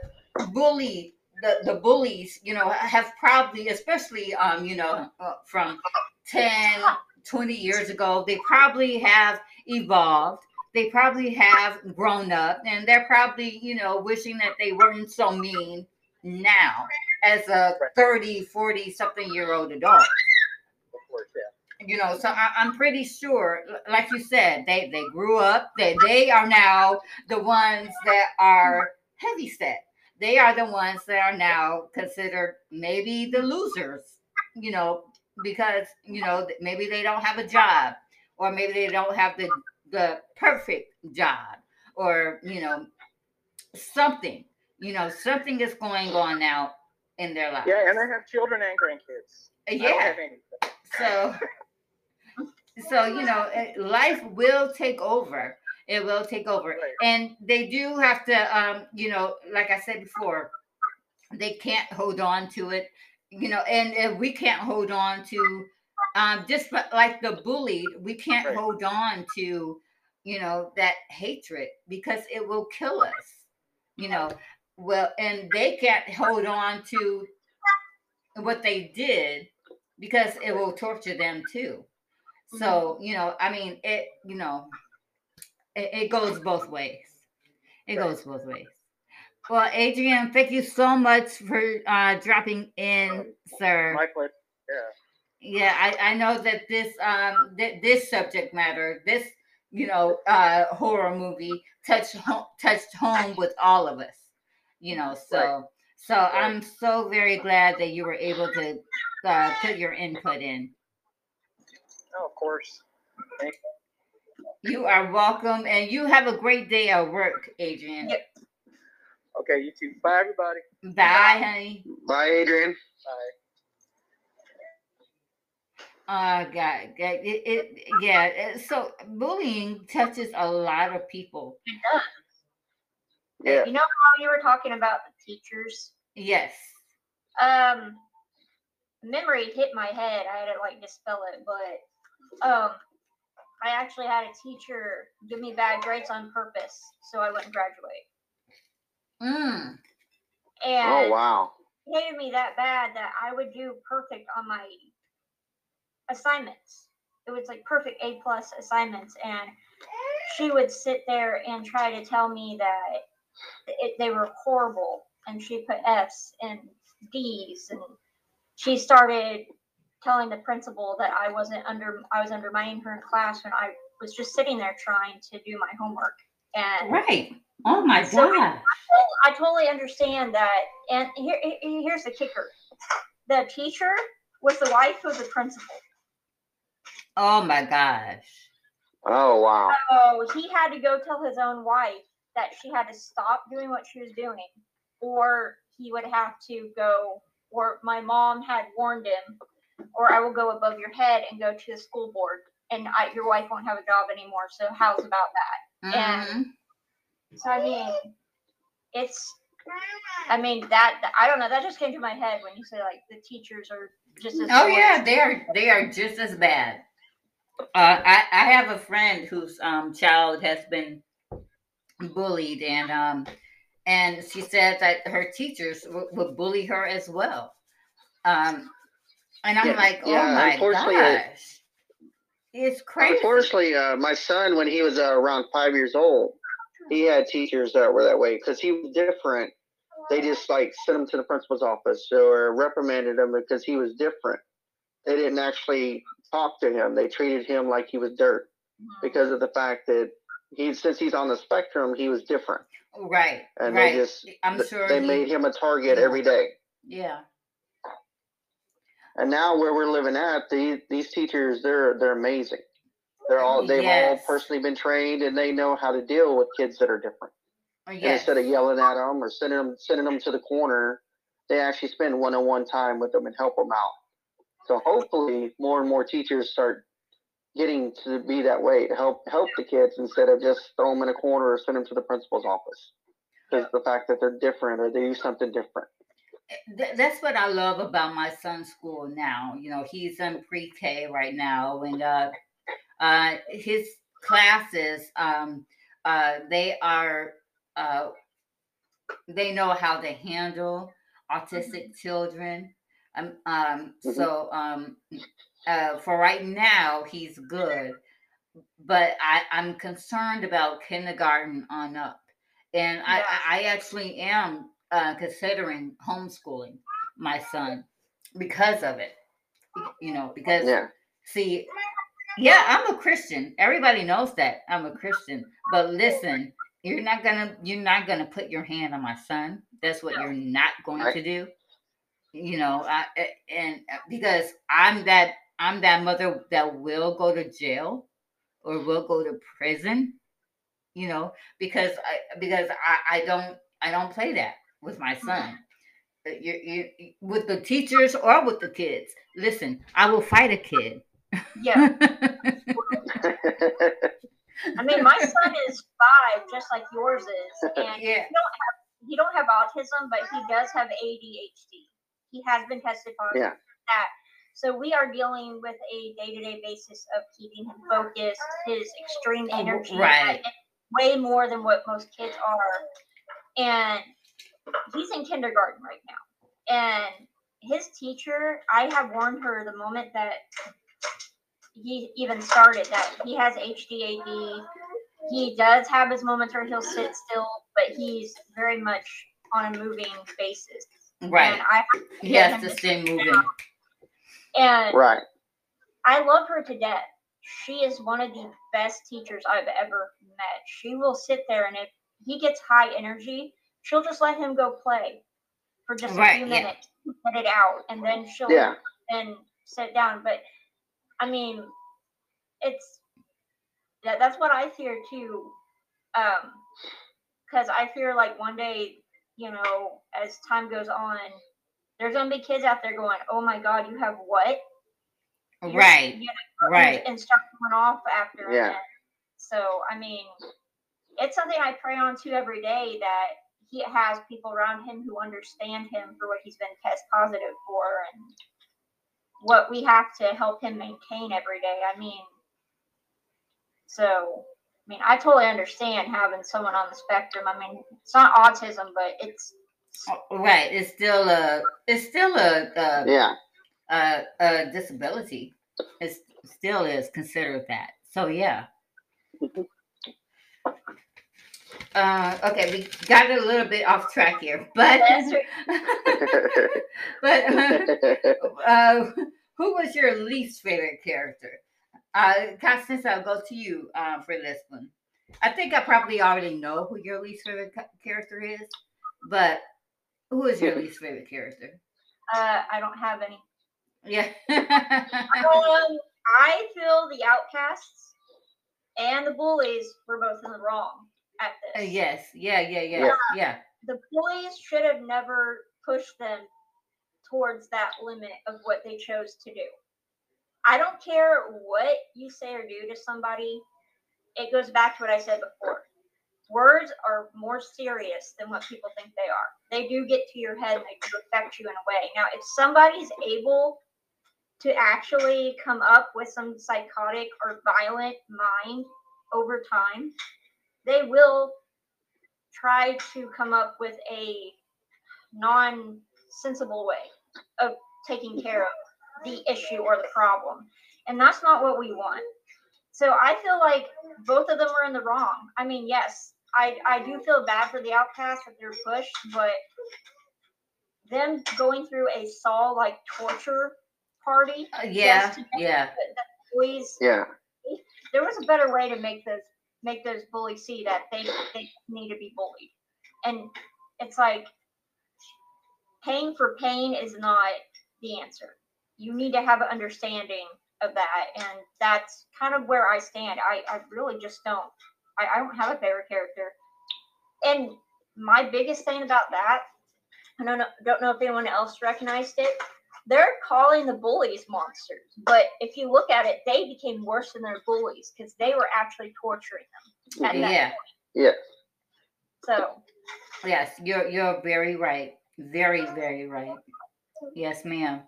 bully, the the bullies, you know, have probably, especially um, you know, uh, from 10, 20 years ago, they probably have evolved. They probably have grown up, and they're probably, you know, wishing that they weren't so mean now as a 30, 40 something year old adult of course, yeah. you know so I, i'm pretty sure like you said they they grew up they they are now the ones that are heavy set they are the ones that are now considered maybe the losers you know because you know maybe they don't have a job or maybe they don't have the the perfect job or you know something you know something is going on now in their life Yeah, and I have children and grandkids. Yeah. so so you know life will take over it will take over and they do have to um you know like i said before they can't hold on to it you know and if we can't hold on to um just like the bullied we can't Right. hold on to you know, that hatred because it will kill us. You know, well, and they can't hold on to what they did because it will torture them too. So, you know, I mean, it, you know, it, it goes both ways. It goes both ways. Well, Adrian, thank you so much for uh, dropping in, sir. My pleasure. Yeah. Yeah, I, I know that this um th- this subject matter, this you know uh horror movie touched home, touched home with all of us. You know, so Right. so I'm so very glad that you were able to uh, put your input in. Oh, of course. You are welcome, and you have a great day at work, Adrian. Yep. Okay, you too. Bye, everybody. Bye, honey. Bye, Adrian. Bye. Uh, God, God, it, it, yeah. it- So bullying touches a lot of people. It does. Yeah. You know how you were talking about the teachers? Yes. Um, memory hit my head. I had to like dispel it, but um, I actually had a teacher give me bad grades on purpose so I wouldn't graduate, Mm. and Oh wow. he hated me that bad that I would do perfect on my assignments. It was like perfect A plus assignments, and she would sit there and try to tell me that it, they were horrible, and she put F's and D's, and she started telling the principal that I wasn't under I was undermining her in class when I was just sitting there trying to do my homework. And Right. Oh my So- God. I totally understand that. And here, here- here's the kicker: the teacher was the wife of the principal. Oh my gosh. Oh wow. So he had to go tell his own wife that she had to stop doing what she was doing, or he would have to go. Or my mom had warned him, or I will go above your head and go to the school board, and I, your wife won't have a job anymore. So how's about that? Mhm. So I mean, it's. I mean that I don't know. That just came to my head when you say like the teachers are just as. Oh yeah, they are they are just as bad. Uh, I I have a friend whose um child has been bullied and um and she said that her teachers w- would bully her as well. Um, and I'm Yeah, like, oh yeah, my it- gosh, it's crazy. Unfortunately, uh, my son, when he was uh, around five years old, he had teachers that were that way because he was different. They just like sent him to the principal's office or reprimanded him because he was different. They didn't actually talk to him. They treated him like he was dirt because of the fact that he, since he's on the spectrum, he was different, Right, and right. they just I'm sure they he- made him a target Yeah. every day. Yeah. And now where we're living at, these these teachers, they're they're amazing. They're all they've Yes. all personally been trained, and they know how to deal with kids that are different. Oh, and Yes. instead of yelling at them or sending them sending them to the corner, they actually spend one-on-one time with them and help them out. So hopefully, more and more teachers start getting to be that way to help help the kids instead of just throw them in a corner or send them to the principal's office. Because the fact that they're different or they do something different. Th- that's what I love about my son's school now. You know, he's in pre-K right now, and uh, uh, his classes, um, uh, they are, uh, they know how to handle autistic children. Um, um, Mhm. so um, uh, for right now, he's good, but I, I'm concerned about kindergarten on up, and Yeah. I I actually am uh, considering homeschooling my son because of it. You know, because Yeah. see, yeah, I'm a Christian. Everybody knows that I'm a Christian. But listen, you're not gonna you're not gonna put your hand on my son. That's what you're not going Right. to do. You know, I, and uh, because I'm that I'm that mother that will go to jail or will go to prison. You know, because I because I, I don't I don't play that with my son. Uh, You, you, you- with the teachers or with the kids. Listen, I will fight a kid. Yeah. I mean, my son is five, just like yours is, and yeah. he don't have autism, but he does have ADHD. He has been tested positive Yeah. for that. So we are dealing with a day-to-day basis of keeping him focused, his extreme Oh, energy, right. way more than what most kids are. And he's in kindergarten right now. And his teacher, I have warned her the moment that he even started that he has HDAD. He does have his moments where he'll sit still, but he's very much on a moving basis. Right. And I He has to stay moving. and Right. I love her to death. She is one of the best teachers I've ever met. She will sit there and if he gets high energy, she'll just let him go play for just a few yeah. minutes, get it out, and then she'll Yeah. then sit down. But I mean, it's that that's what I fear too. Um, because I fear like one day, you know, as time goes on, there's gonna be kids out there going, "Oh my God, you have what?" You're- Right. you know, Right. and start going off after Yeah. it. So I mean, it's something I pray on to every day that he has people around him who understand him for what he's been test positive for and what we have to help him maintain every day. I mean, so I mean, I totally understand having someone on the spectrum. I mean, it's not autism, but it's oh, Right. It's still a. It's still a. a Yeah. a, a disability. It still is considered that. So yeah. Uh, okay, we got a little bit off track here, but but uh, who was your least favorite character? Uh, Constance, I'll go to you uh, for this one. I think I probably already know who your least favorite character is, but who is your least favorite character? uh, I don't have any. Yeah. Um, I feel the outcasts and the bullies were both in the wrong at Uh, yes. Yeah. Yeah. Yeah. Yeah. Yeah. The bullies should have never pushed them towards that limit of what they chose to do. I don't care what you say or do to somebody. It goes back to what I said before. Words are more serious than what people think they are. They do get to your head and they do affect you in a way. Now, if somebody's able to actually come up with some psychotic or violent mind over time, they will try to come up with a non sensible way of taking care of the issue or the problem. And that's not what we want. So I feel like both of them are in the wrong. I mean, yes, I, I do feel bad for the outcasts that they're pushed, but them going through a Saw like torture party Uh, yeah. Yeah. boys yeah. there was a better way to make those make those bullies see that they they need to be bullied. And it's like paying for pain is not the answer. You need to have an understanding of that and that's kind of where i stand. I, I really just don't I, I don't have a favorite character. And my biggest thing about that i don't know, don't know if anyone else recognized it they're calling the bullies monsters. But if you look at it, they became worse than their bullies because they were actually torturing them. At that Yeah. point. Yes. So Yes. You're you're very right. Very very right. Yes, ma'am.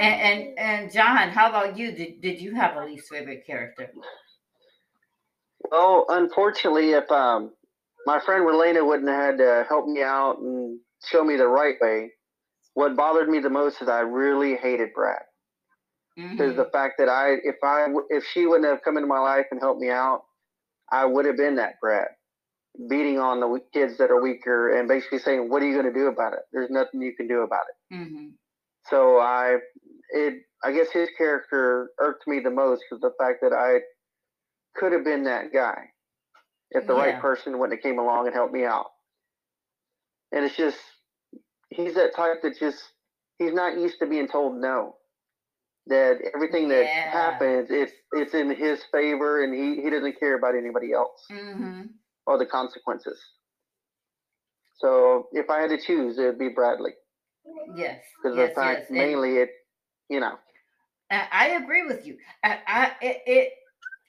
And and and John, how about you? Did did you have a least favorite character? Oh, unfortunately, if um my friend Relena wouldn't have had to help me out and show me the right way, what bothered me the most is I really hated Brad. Because Mhm. the fact that I, if I, if she wouldn't have come into my life and helped me out, I would have been that Brad, beating on the kids that are weaker and basically saying, "What are you going to do about it? There's nothing you can do about it." Mhm. So I, it, I guess his character irked me the most because the fact that I could have been that guy if the Yeah. right person wouldn't have came along and helped me out. And it's just, he's that type that just, he's not used to being told no. That everything that Yeah. happens, it's it's in his favor, and he, he doesn't care about anybody else Mhm. or the consequences. So if I had to choose, it'd be Bradley Yes. because yes, the fact yes. And- mainly it, you know, I, I agree with you. I, I it, it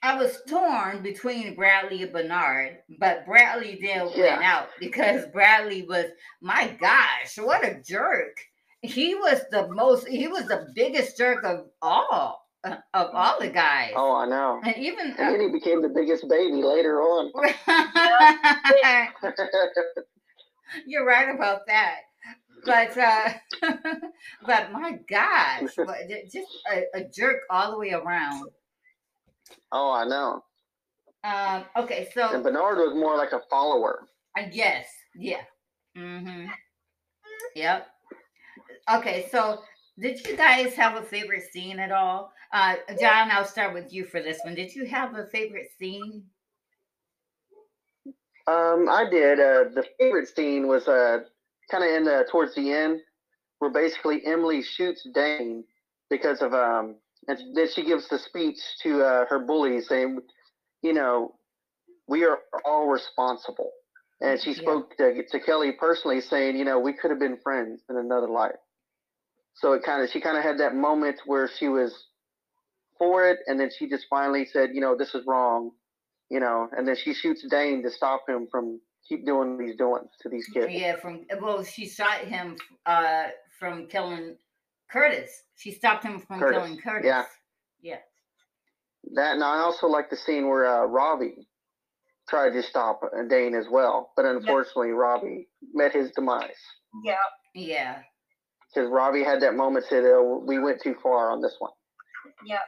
I was torn between Bradley and Bernard, but Bradley then went Yeah. out because Bradley was my gosh, what a jerk. he was the most. He was the biggest jerk of all uh, of all the guys. Oh, I know. And even And then he became the biggest baby later on. You're right about that. But uh but my gosh, just a, a jerk all the way around. Oh, I know. Um okay, And so Bernard was more like a follower. I guess, yeah. Mhm. Yep. Okay, so did you guys have a favorite scene at all? Uh John, I'll start with you for this one. Did you have a favorite scene? Um, I did. Uh, the favorite scene was uh, kind of in the towards the end, where basically Emily shoots Dane because of um, and then she gives the speech to uh, her bullies saying, you know, we are all responsible, and she Yeah. spoke to, to Kelly personally, saying, you know, we could have been friends in another life. So it kind of she kind of had that moment where she was for it, and then she just finally said, you know, this is wrong you know, and then she shoots Dane to stop him from keep doing what he's doing to these kids. Yeah, from well, she shot him uh from killing Curtis. She stopped him from Curtis, killing Curtis. yeah. Yeah. That and I also like the scene where uh, Robbie tried to stop uh, Dane as well, but unfortunately Robbie met his demise Yeah. Yeah. because Robbie had that moment said, oh, "We went too far on this one." Yeah.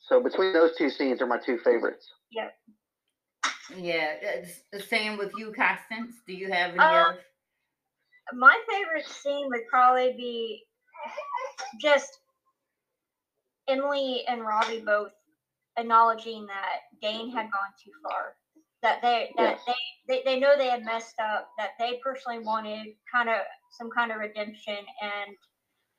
So between those two scenes are my two favorites. Yep. Yeah. It's the same with you, Constance. Do you have any Uh, of My favorite scene would probably be just Emily and Robbie both acknowledging that Dane had gone too far. That they that Yes. they, they they know they had messed up. That they personally wanted kind of some kind of redemption, and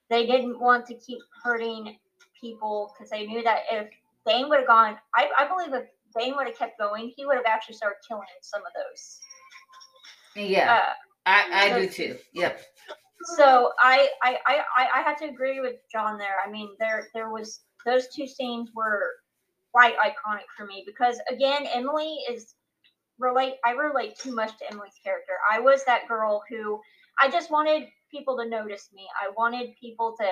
they didn't want to keep hurting people because they knew that if Dane would have gone, I, I believe if Dane would have kept going, he would have actually started killing some of those. Yeah. Uh, I, I do too. Yep. So I, I I I I have to agree with John there. I mean, there there was those two scenes were quite iconic for me because again, Emily is relate. I relate too much to Emily's character. I was that girl who I just wanted people to notice me. I wanted people to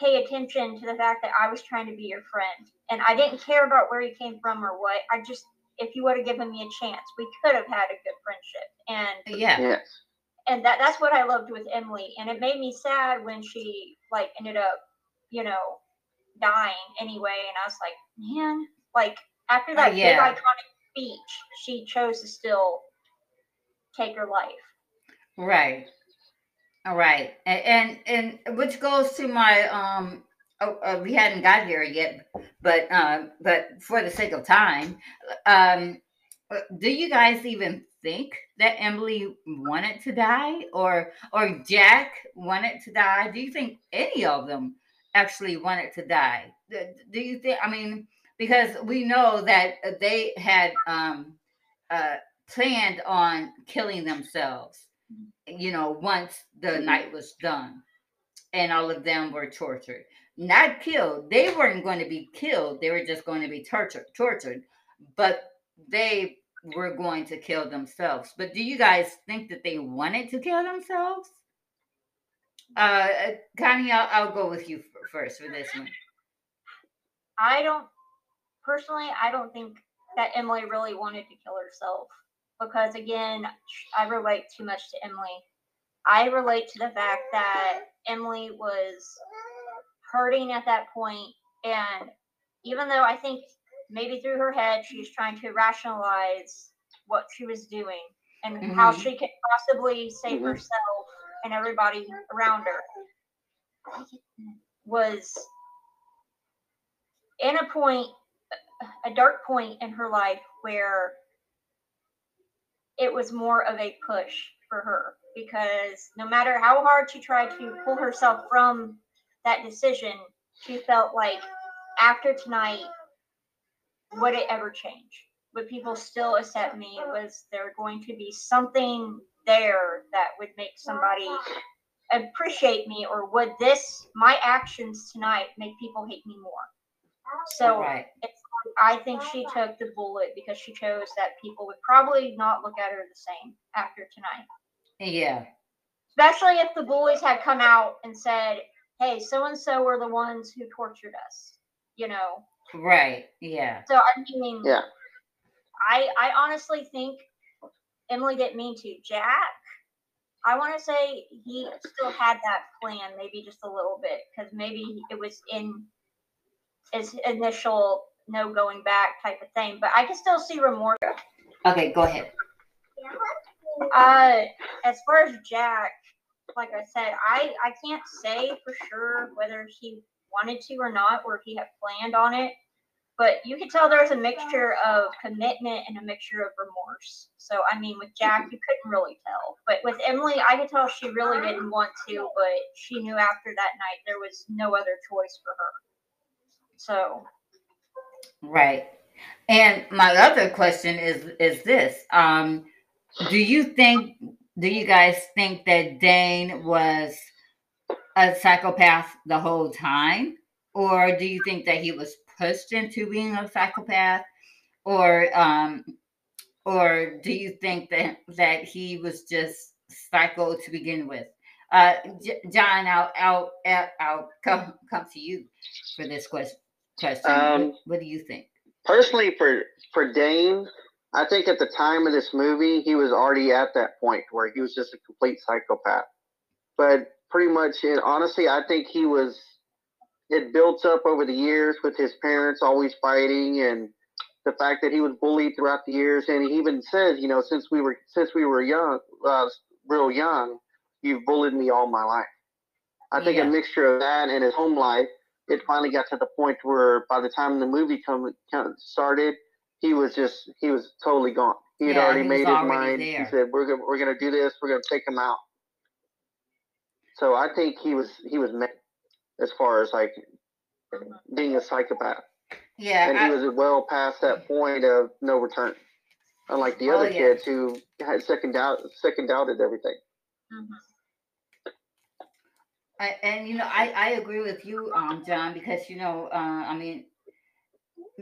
pay attention to the fact that I was trying to be your friend, and I didn't care about where you came from or what. I just if you would have given me a chance, we could have had a good friendship. And Yeah. Yes. And that that's what I loved with Emily. And it made me sad when she like ended up, you know, dying anyway. And I was like, man, like after that big yeah. iconic speech, she chose to still take her life. Right. All right. And, and and which goes to my um oh, uh, we hadn't got here yet, but uh, but for the sake of time, um uh, do you guys even think that Emily wanted to die or or Jack wanted to die? Do you think any of them actually wanted to die? Do, you think I mean because we know that they had um uh planned on killing themselves you know, once the night was done and all of them were tortured. Not killed. They weren't going to be killed. They were just going to be tortured, tortured. But they were going to kill themselves. But do you guys think that they wanted to kill themselves? Uh, Connie, I'll, I'll go with you first for this one. I don't personally. I don't think that Emily really wanted to kill herself because again, I relate too much to Emily. I relate to the fact that Emily was hurting at that point, and even though I think maybe through her head she was trying to rationalize what she was doing and how Mhm. she could possibly save Mhm. herself and everybody around her was in a point a dark point in her life where it was more of a push for her because no matter how hard she tried to pull herself from that decision, she felt like after tonight, would it ever change? Would people still accept me? Was there going to be something there that would make somebody appreciate me? Or would this, my actions tonight, make people hate me more? So right. I think she took the bullet because she chose that people would probably not look at her the same after tonight. Yeah. Especially if the bullies had come out and said, "Hey, so and so were the ones who tortured us," you know. Right. Yeah. So I mean, Yeah. I I honestly think Emily didn't mean to. Jack, I want to say he still had that plan, maybe just a little bit, because maybe it was in his initial no going back type of thing. But I can still see remorse. Okay, go ahead. Uh, as far as Jack, like I said, I I can't say for sure whether he wanted to or not, or if he had planned on it. But you could tell there's a mixture of commitment and a mixture of remorse. So I mean, with Jack, you couldn't really tell. But with Emily, I could tell she really didn't want to, but she knew after that night there was no other choice for her. So Right. And my other question is is this. Um do you think do you guys think that Dane was a psychopath the whole time? Or do you think that he was pushed into being a psychopath? Or um or do you think that that he was just psycho to begin with? Uh J- John, I'll I'll I'll I'll come come to you for this question. Question. Um, what, what do you think? Personally, for for Dane, I think at the time of this movie, he was already at that point where he was just a complete psychopath. But pretty much, and honestly, I think he was. It built up over the years with his parents always fighting, and the fact that he was bullied throughout the years. And he even says, you know, since we were since we were young, uh, real young, you've bullied me all my life. I think Yeah. a mixture of that and his home life it finally got to the point where by the time the movie come, come started, he was just he was totally gone. He had Yeah, already he made his already mind. there. He said, "We're gonna we're gonna do this. We're gonna take him out." So I think he was he was meant as far as like being a psychopath, Yeah, and I- he was well past that point of no return. Unlike the Oh, other yeah. kids who had second doubt second doubted everything. mhm. I, and you know, I, I agree with you, um, John, because you know, uh, I mean,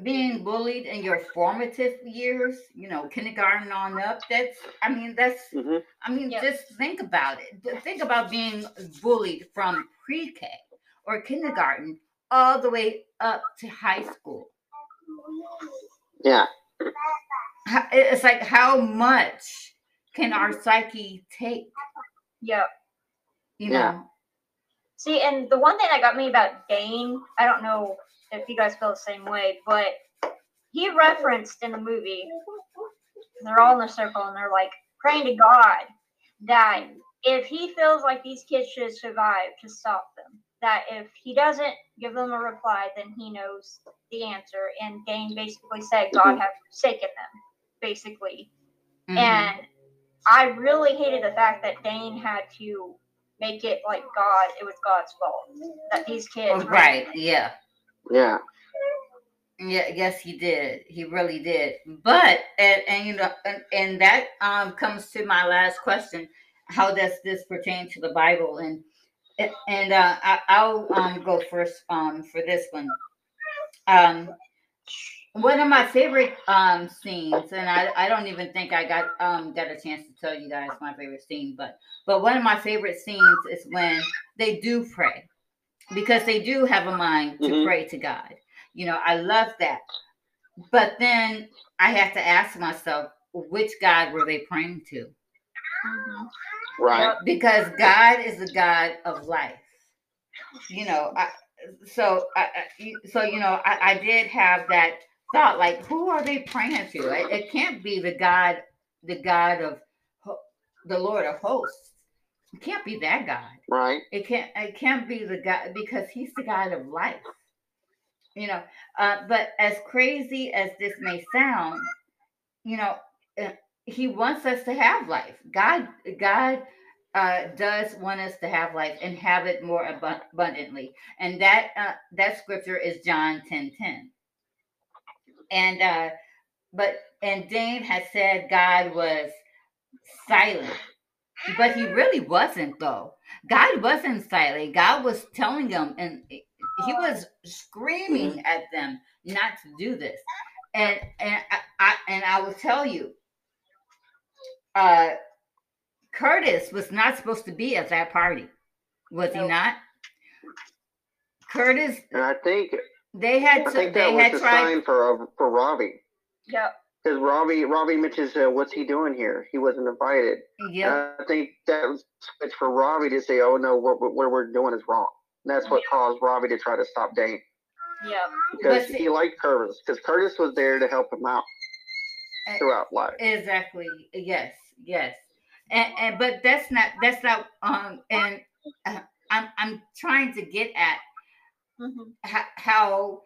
being bullied in your formative years, you know, kindergarten on up, that's, I mean, that's, hmm I mean, Yeah. just think about it. Think about being bullied from pre-K or kindergarten all the way up to high school. Yeah, It's like how much can our psyche take? yeah. You Yeah. know, See, and the one thing that got me about Dane, I don't know if you guys feel the same way, but he referenced in the movie, they're all in a circle and they're like praying to God that if he feels like these kids should survive, to stop them. That if he doesn't give them a reply, then he knows the answer. And Dane basically said, God Mhm. have forsaken them, basically. Mhm. And I really hated the fact that Dane had to make it like God, it was God's fault that these kids. Right, yeah. Yeah, Yeah, yes, he did. He really did. But and, and you know, and, and that um comes to my last question: How does this pertain to the Bible? And and uh, I, I'll um go first um for this one. Um, one of my favorite um scenes, and I, I don't even think I got um got a chance to tell you guys my favorite scene, but but one of my favorite scenes is when they do pray because they do have a mind to Mhm. pray to God. You know, I love that. But then I have to ask myself, which God were they praying to? Mhm. right. Because God is the God of life. You know, I, so I, I- so you know, I, I did have that thought, like, who are they praying to? It, it can't be the God, the God of the Lord of hosts. It can't be that God. Right. It can't it can't be the God because he's the God of life. You know, uh, but as crazy as this may sound, you know, uh, he wants us to have life. God God uh, does want us to have life and have it more abu- abundantly. And that uh, that scripture is John 10 10. And uh, but and Dane has said God was silent, but he really wasn't though. God wasn't silent. God was telling them, and he was screaming at them not to do this. And and I, I and I will tell you, uh, Curtis was not supposed to be at that party, was he not? Curtis, And I think they had I to, think they was had the tried. sign for uh, for Robbie. Yep. Because Robbie Robbie mentions uh, what's he doing here? He wasn't invited. Yeah, I think that was switch for Robbie to say, "Oh no, what, what what we're doing is wrong." And that's what caused Robbie to try to stop Dane Yeah, because see- he liked Curtis because Curtis was there to help him out Uh, throughout life. Exactly. Yes. Yes. And and but that's not that's not um and uh, I'm I'm trying to get at Mhm. how, how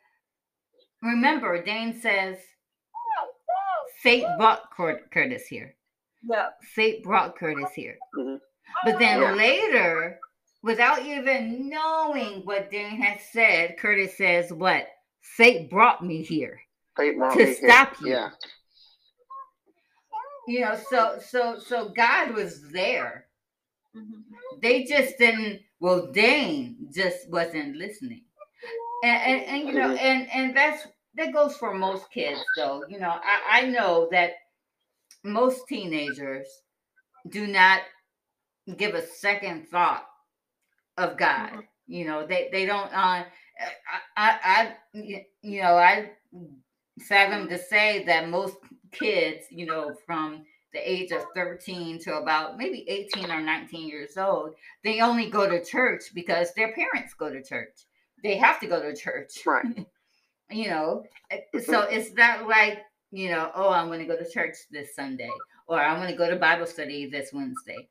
remember Dane says fate brought Cur- Curtis here. Yep. Fate brought Curtis here. Mhm. But then Yeah. later, without even knowing what Dane has said, Curtis says, What? Fate brought me here. Fate brought to me here. stop you. Yeah. You know, so so so God was there. Mhm. They just didn't well, Dane just wasn't listening. And and, and you know, Mhm. and and that's that goes for most kids though. You know, I, I know that most teenagers do not give a second thought of God. Mhm. You know, they they don't. Uh, I, I, I, you know, I fathom to say that most kids, you know, from the age of 13 to about maybe 18 or 19 years old, they only go to church because their parents go to church. They have to go to church Right. you know eh, so it's not like you know oh i'm going to go to church this sunday or i'm going to go to bible study this wednesday.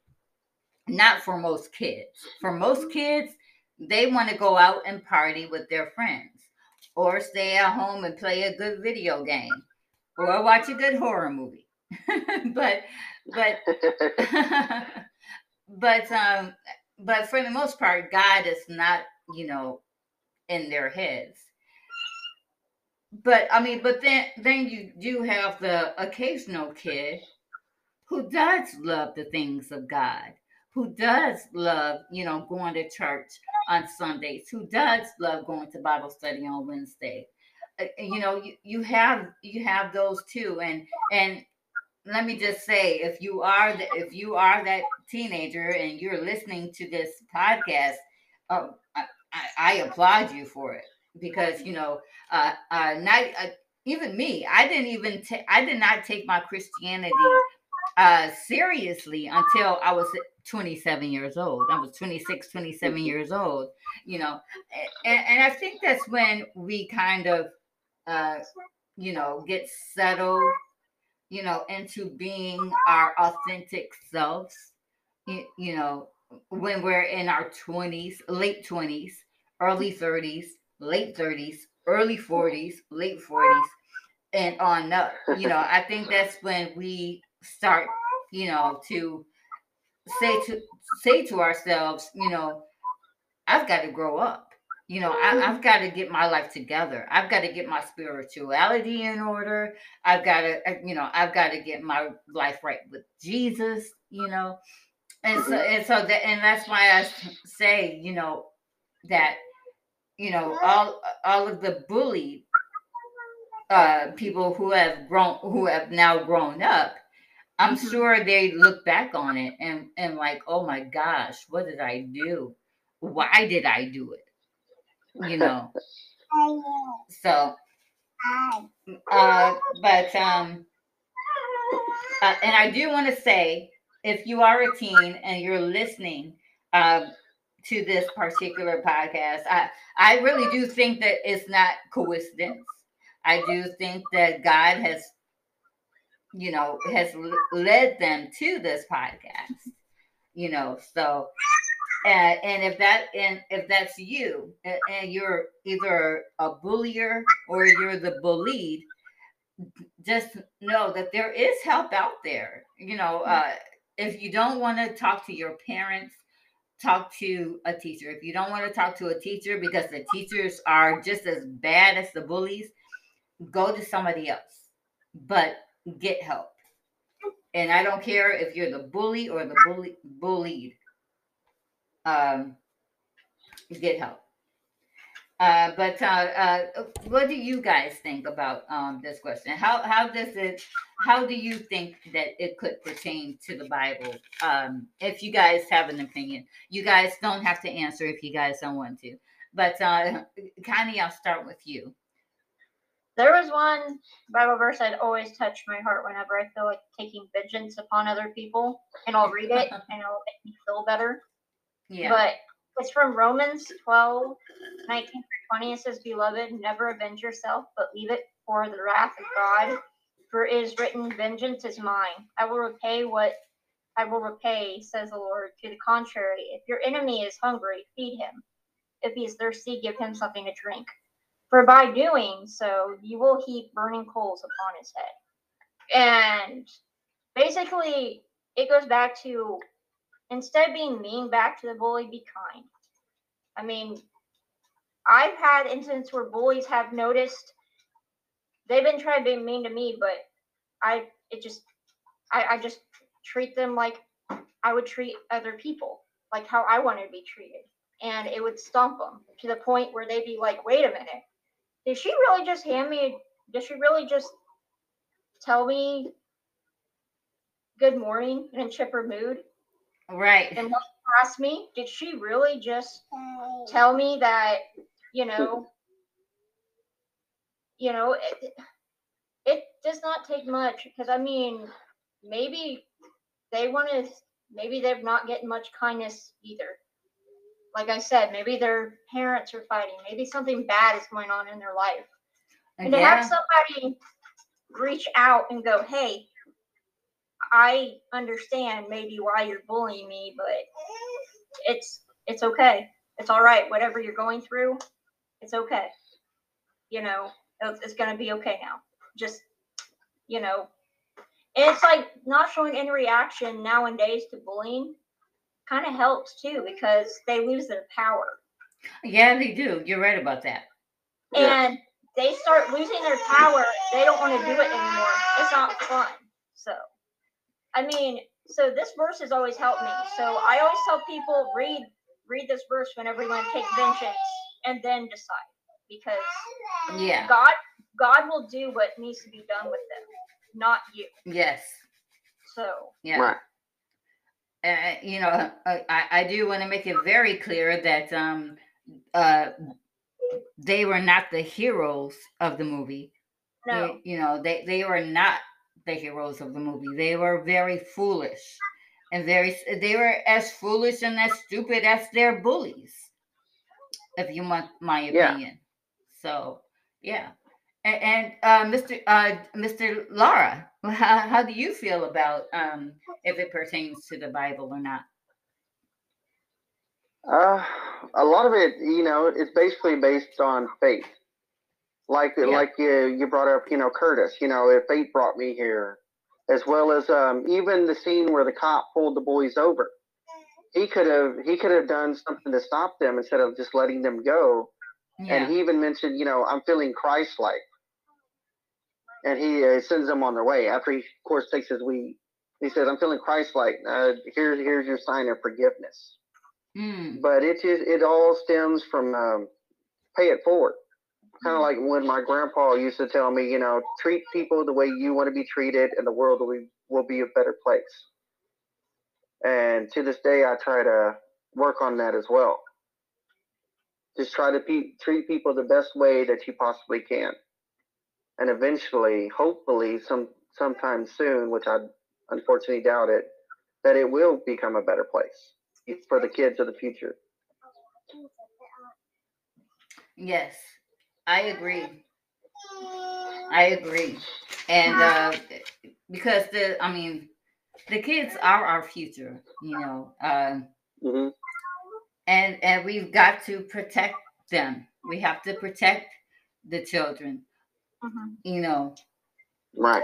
Not for most kids. For most kids they want to go out and party with their friends or stay at home and play a good video game or watch a good horror movie. But but but um but for the most part god is not you know in their heads but i mean but then then you do have the occasional kid who does love the things of god who does love you know going to church on sundays who does love going to bible study on wednesday. Uh, you know you, you have you have those too. And and let me just say if you are the, if you are that teenager and you're listening to this podcast uh, I, I, I applaud you for it because you know uh, uh, not uh, even me i didn't even ta- i did not take my christianity uh, seriously until i was 27 years old. I was 26 27 years old you know and, and i think that's when we kind of uh, you know get settled you know, into being our authentic selves, you, you know, when we're in our 20s, late 20s, early 30s, late 30s, early 40s, late 40s, and on up. You know, I think that's when we start, you know, to say to say to ourselves, you know, I've got to grow up. You know, I, I've mm-hmm. got to get my life together. I've got to get my spirituality in order. I've got to, you know, I've got to get my life right with Jesus. You know, and so mm-hmm. and so that and that's why I say, you know, that you know all all of the bullied uh people who have grown who have now grown up i'm Mhm. sure they look back on it and and like oh my gosh what did i do? Why did i do it? You know? So uh but um uh, and i do want to say if you are a teen and you're listening um to this particular podcast. I i really do think that it's not coincidence. I do think that god has you know has led them to this podcast you know so and, and if that and if that's you and, and you're either a bullier or you're the bullied just know that there is help out there you know uh, if you don't want to talk to your parents talk to a teacher. If you don't want to talk to a teacher because the teachers are just as bad as the bullies go to somebody else but get help. And i don't care if you're the bully or the bully bullied um get help Uh, but uh, uh, what do you guys think about um, this question? How how does it? How do you think that it could pertain to the Bible? Um, if you guys have an opinion, you guys don't have to answer if you guys don't want to. But uh, Connie, I'll start with you. There was one Bible verse that always touched my heart whenever I feel like taking vengeance upon other people, and I'll read it and it'll make me feel better. Yeah. But it's from Romans 12, 19 through 20. It says, Beloved, never avenge yourself, but leave it for the wrath of God. For it is written, Vengeance is mine. I will repay what I will repay, says the Lord. To the contrary, if your enemy is hungry, feed him. If he is thirsty, give him something to drink. For by doing so, you will heap burning coals upon his head. And basically, it goes back to instead of being mean back to the bully, be kind. I mean, I've had incidents where bullies have noticed they've been trying to be mean to me, but I it just I, I just treat them like I would treat other people, like how I want to be treated. And it would stump them to the point where they'd be like, wait a minute, did she really just hand me, did she really just tell me good morning in a chipper mood? Right. and looked past me. Did she really just tell me that, you know, you know, it, it does not take much because I mean, maybe they want to, maybe they're not getting much kindness either. Like I said, maybe their parents are fighting. Maybe something bad is going on in their life. And to have somebody reach out and go, hey, I understand maybe why you're bullying me, but it's it's okay. It's all right. Whatever you're going through, it's okay. You know, it's, it's gonna be okay now. Just you know, it's like not showing any reaction nowadays to bullying kind of helps too because they lose their power Yeah, they do. You're right about that. And they start losing their power. They don't want to do it anymore. It's not fun. So, I mean, so this verse has always helped me. So I always tell people read read this verse whenever you want to take vengeance, and then decide because Yeah. God God will do what needs to be done with them, not you. Yes. So Yeah. Right. uh, you know, I, I- I do want to make it very clear that um, uh, they were not the heroes of the movie. no, You, you know, they, they were not the heroes of the movie. They were very foolish and very they were as foolish and as stupid as their bullies, if you want my Yeah. opinion. So, yeah. And, and uh, Mr. Uh, Mr. Lara, how, how do you feel about um, if it pertains to the Bible or not? Uh, a lot of it, you know, it's basically based on faith. Like Yeah. like you you brought up, you know, Curtis. You know, if fate brought me here, as well as um, even the scene where the cop pulled the boys over. He could have he could have done something to stop them instead of just letting them go. Yeah. And he even mentioned, you know, I'm feeling Christ-like. And he uh, sends them on their way after he, of course, takes his weed. He says, "I'm feeling Christ-like. Uh, here's here's your sign of forgiveness." Mm, but it just it all stems from um, pay it forward. Kind of like when my grandpa used to tell me, you know, treat people the way you want to be treated, and the world will be, will be a better place. And to this day, I try to work on that as well. Just try to pe- treat people the best way that you possibly can, and eventually, hopefully, some sometime soon, which I unfortunately doubt it, that it will become a better place for the kids of the future. yes, I agree. I agree. And uh, because the, I mean, the kids are our future, you know, uh, hmm and and we've got to protect them. We have to protect the children, mhm. you know. Right.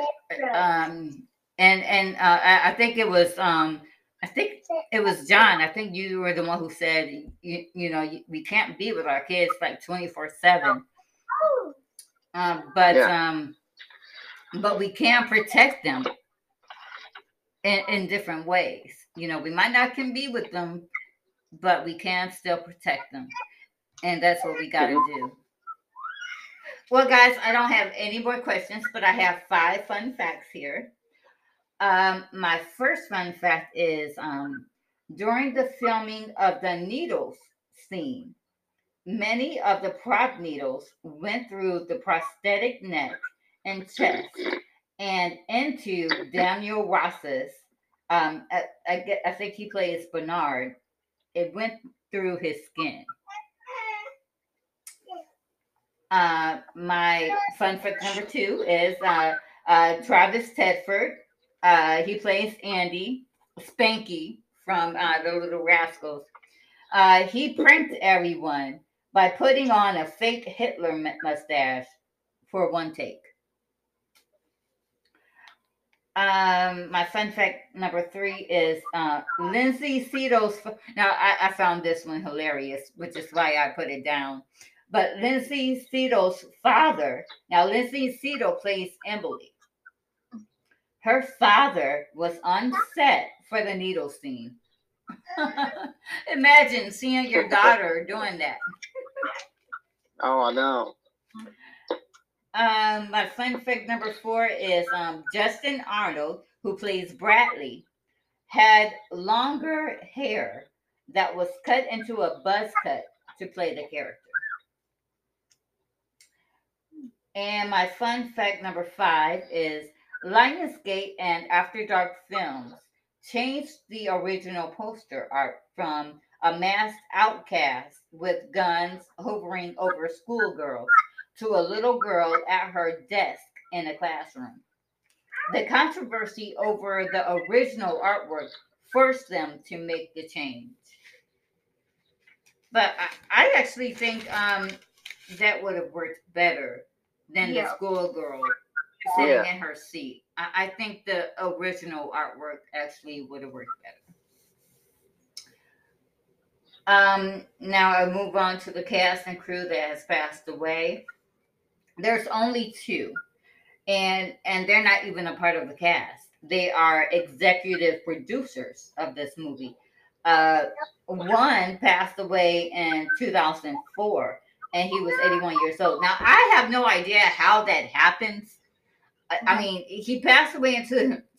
Um, and and uh, I, I think it was um, I think it was John. I think you were the one who said you you know you, we can't be with our kids like twenty four seven. Um, but Yeah. um, but we can protect them in, in different ways. You know, we might not can be with them, but we can still protect them. and that's what we got to do. Well, guys, I don't have any more questions, but I have five fun facts here. Um, my first fun fact is um, during the filming of the needles scene, many of the prop needles went through the prosthetic neck and chest and into Daniel Ross's. Um, I, I, I think he plays Bernard. It went through his skin. Uh, my fun fact number two is uh, uh, Travis Tedford. Uh, he plays Andy Spanky from uh, The Little Rascals. Uh, he pranked everyone by putting on a fake Hitler mustache for one take. Um, my fun fact number three is uh, Lindsay Cito's. Now, I, I found this one hilarious, which is why I put it down. But Lindsay Cito's father, now Lindsay Cito plays Emily. Her father was on set for the needle scene. Imagine seeing your daughter doing that. Oh, I know. Um, my fun fact number four is um, Justin Arnold, who plays Bradley, had longer hair that was cut into a buzz cut to play the character. And my fun fact number five is Lionsgate and After Dark Films changed the original poster art from a masked outcast with guns hovering over schoolgirls to a little girl at her desk in a classroom. The controversy over the original artwork forced them to make the change. But I, I actually think um, that would have worked better than yeah. the schoolgirl sitting yeah. in her seat. I, I think the original artwork actually would have worked better. Um, now I move on to the cast and crew that has passed away. There's only two, and and they're not even a part of the cast. They are executive producers of this movie. Uh, one passed away in 2004, and he was 81 years old. Now I have no idea how that happens. I, mean, he passed away in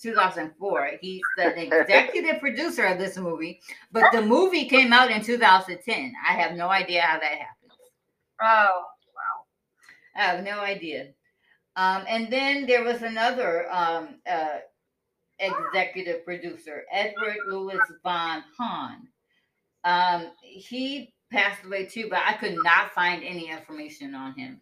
2004. He's the executive producer of this movie, but the movie came out in 2010. I have no idea how that happened. Oh, wow. I have no idea. Um, and then there was another um, uh, executive producer, Edward Louis Von Hahn. Um, he passed away too, but I could not find any information on him.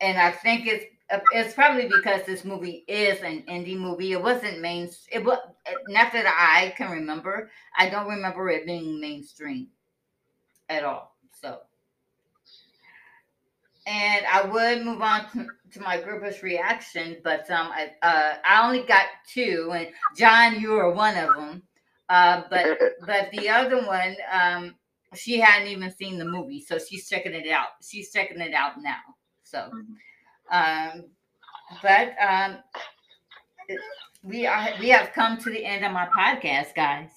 And I think it's it's probably because this movie is an indie movie. It wasn't main. It was not that I can remember. I don't remember it being mainstream at all. So and I would move on to, to my groupers reaction, but um, I uh, I only got two, and John, you were one of them. Uh, but but the other one, um, she hadn't even seen the movie, so she's checking it out. She's checking it out now. So, mm-hmm. Um, but um, we are we have come to the end of my podcast, guys.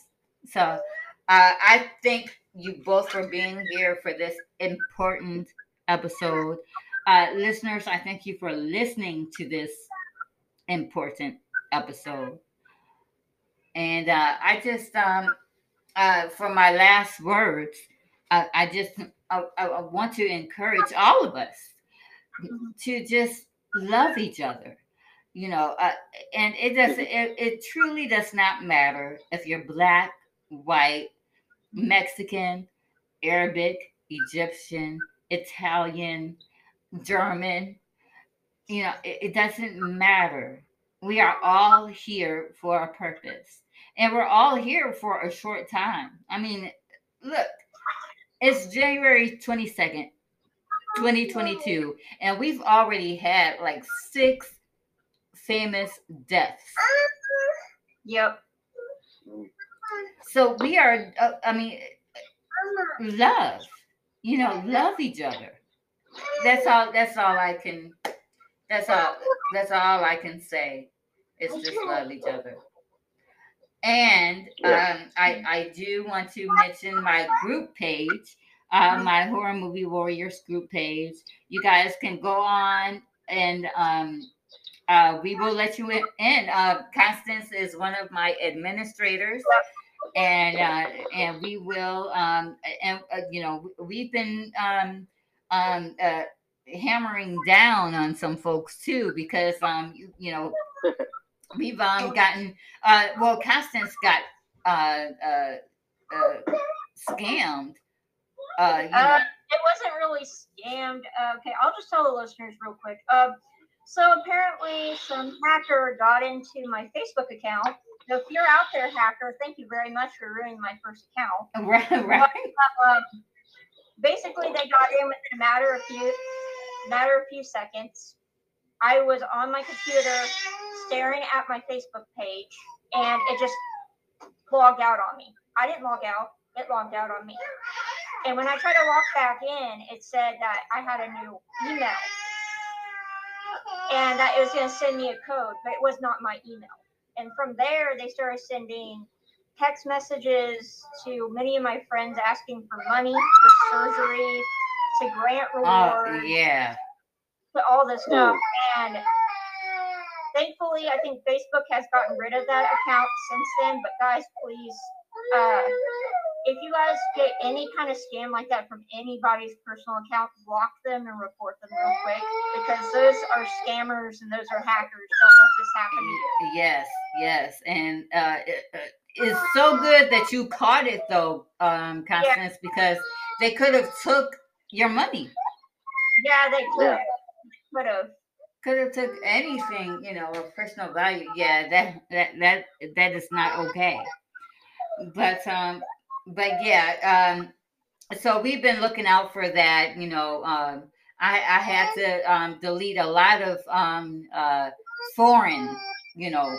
So uh, I thank you both for being here for this important episode. Uh, listeners, I thank you for listening to this important episode. And uh, I just, um, uh, for my last words, uh, I just I, I want to encourage all of us to just love each other you know uh, and it does it, it truly does not matter if you're black white mexican arabic egyptian Italian, German. You know, it, it doesn't matter. We are all here for a purpose. And we're all here for a short time. I mean, look, it's January 22nd, 2022, and we've already had like six famous deaths. Yep. So we are, uh, I mean, love you know, love each other. That's all. That's all I can. That's all. That's all I can say. Is just love each other. And um, I I do want to mention my group page. Uh, my horror movie warriors group page. You guys can go on and um, uh, we will let you in. Uh, Constance is one of my administrators, and uh, and we will um, and uh, you know we've been um, um, uh, hammering down on some folks too because um you, you know we've um gotten uh well Constance got uh uh, uh scammed. Uh, Uh, it wasn't really scammed. Uh, okay, I'll just tell the listeners real quick. So apparently, some hacker got into my Facebook account. So if you're out there, hacker, thank you very much for ruining my first account. right, right. Um, basically, they got in within a matter of few matter of few seconds. I was on my computer staring at my Facebook page, and it just logged out on me. I didn't log out; it logged out on me. And when I tried to log back in, it said that I had a new email and that it was going to send me a code, but it was not my email. And from there, they started sending text messages to many of my friends asking for money for surgery, to grant Oh rewards, yeah. to all this stuff. And thankfully, I think Facebook has gotten rid of that account since then. But guys, please, uh, if you guys get any kind of scam like that from anybody's personal account, block them and report them real quick because those are scammers and those are hackers. Don't let this happen to you. Yes, yes, and uh, it, uh, it's so good that you caught it though, um, Constance, because they could have took your money. Yeah, they could. Could have. Could have took anything, you know, of personal value. Yeah, that that that that is not okay. But um, but yeah, um, so we've been looking out for that. You know, um, I I had to um delete a lot of um uh foreign, you know,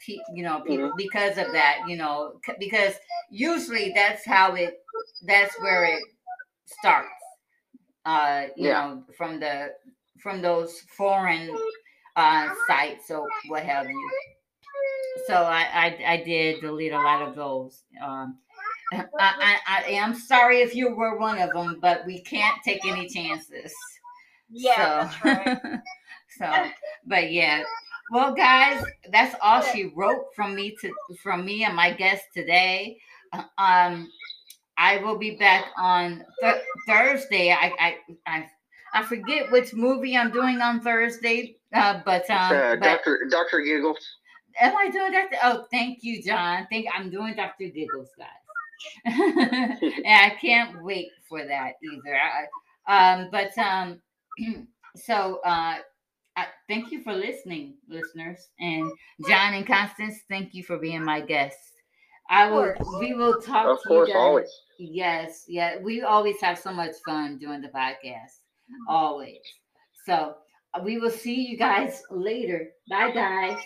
pe- you know, people Mhm. because of that. You know, c- because usually that's how it that's where it starts. Uh, you Yeah. know, from the from those foreign uh sites or what have you. So I, I I did delete a lot of those. Um, I, I I am sorry if you were one of them, but we can't take any chances. Yeah, so, that's right. so, but yeah. Well, guys, that's all she wrote from me to from me and my guest today. Uh, Um, I will be back on th- Thursday. I, I I I forget which movie I'm doing on Thursday. Uh, but um, uh, Doctor Doctor Giggles. am I doing Doctor? Oh, thank you, John. Think I'm doing Dr. Giggles, guys. and I can't wait for that either. I, um, but um, so uh, I, thank you for listening, listeners, and John and Constance. Thank you for being my guests. I will. We will talk Of to course, you guys. always. Yes, yeah. We always have so much fun doing the podcast. Always. So we will see you guys later. Bye, guys.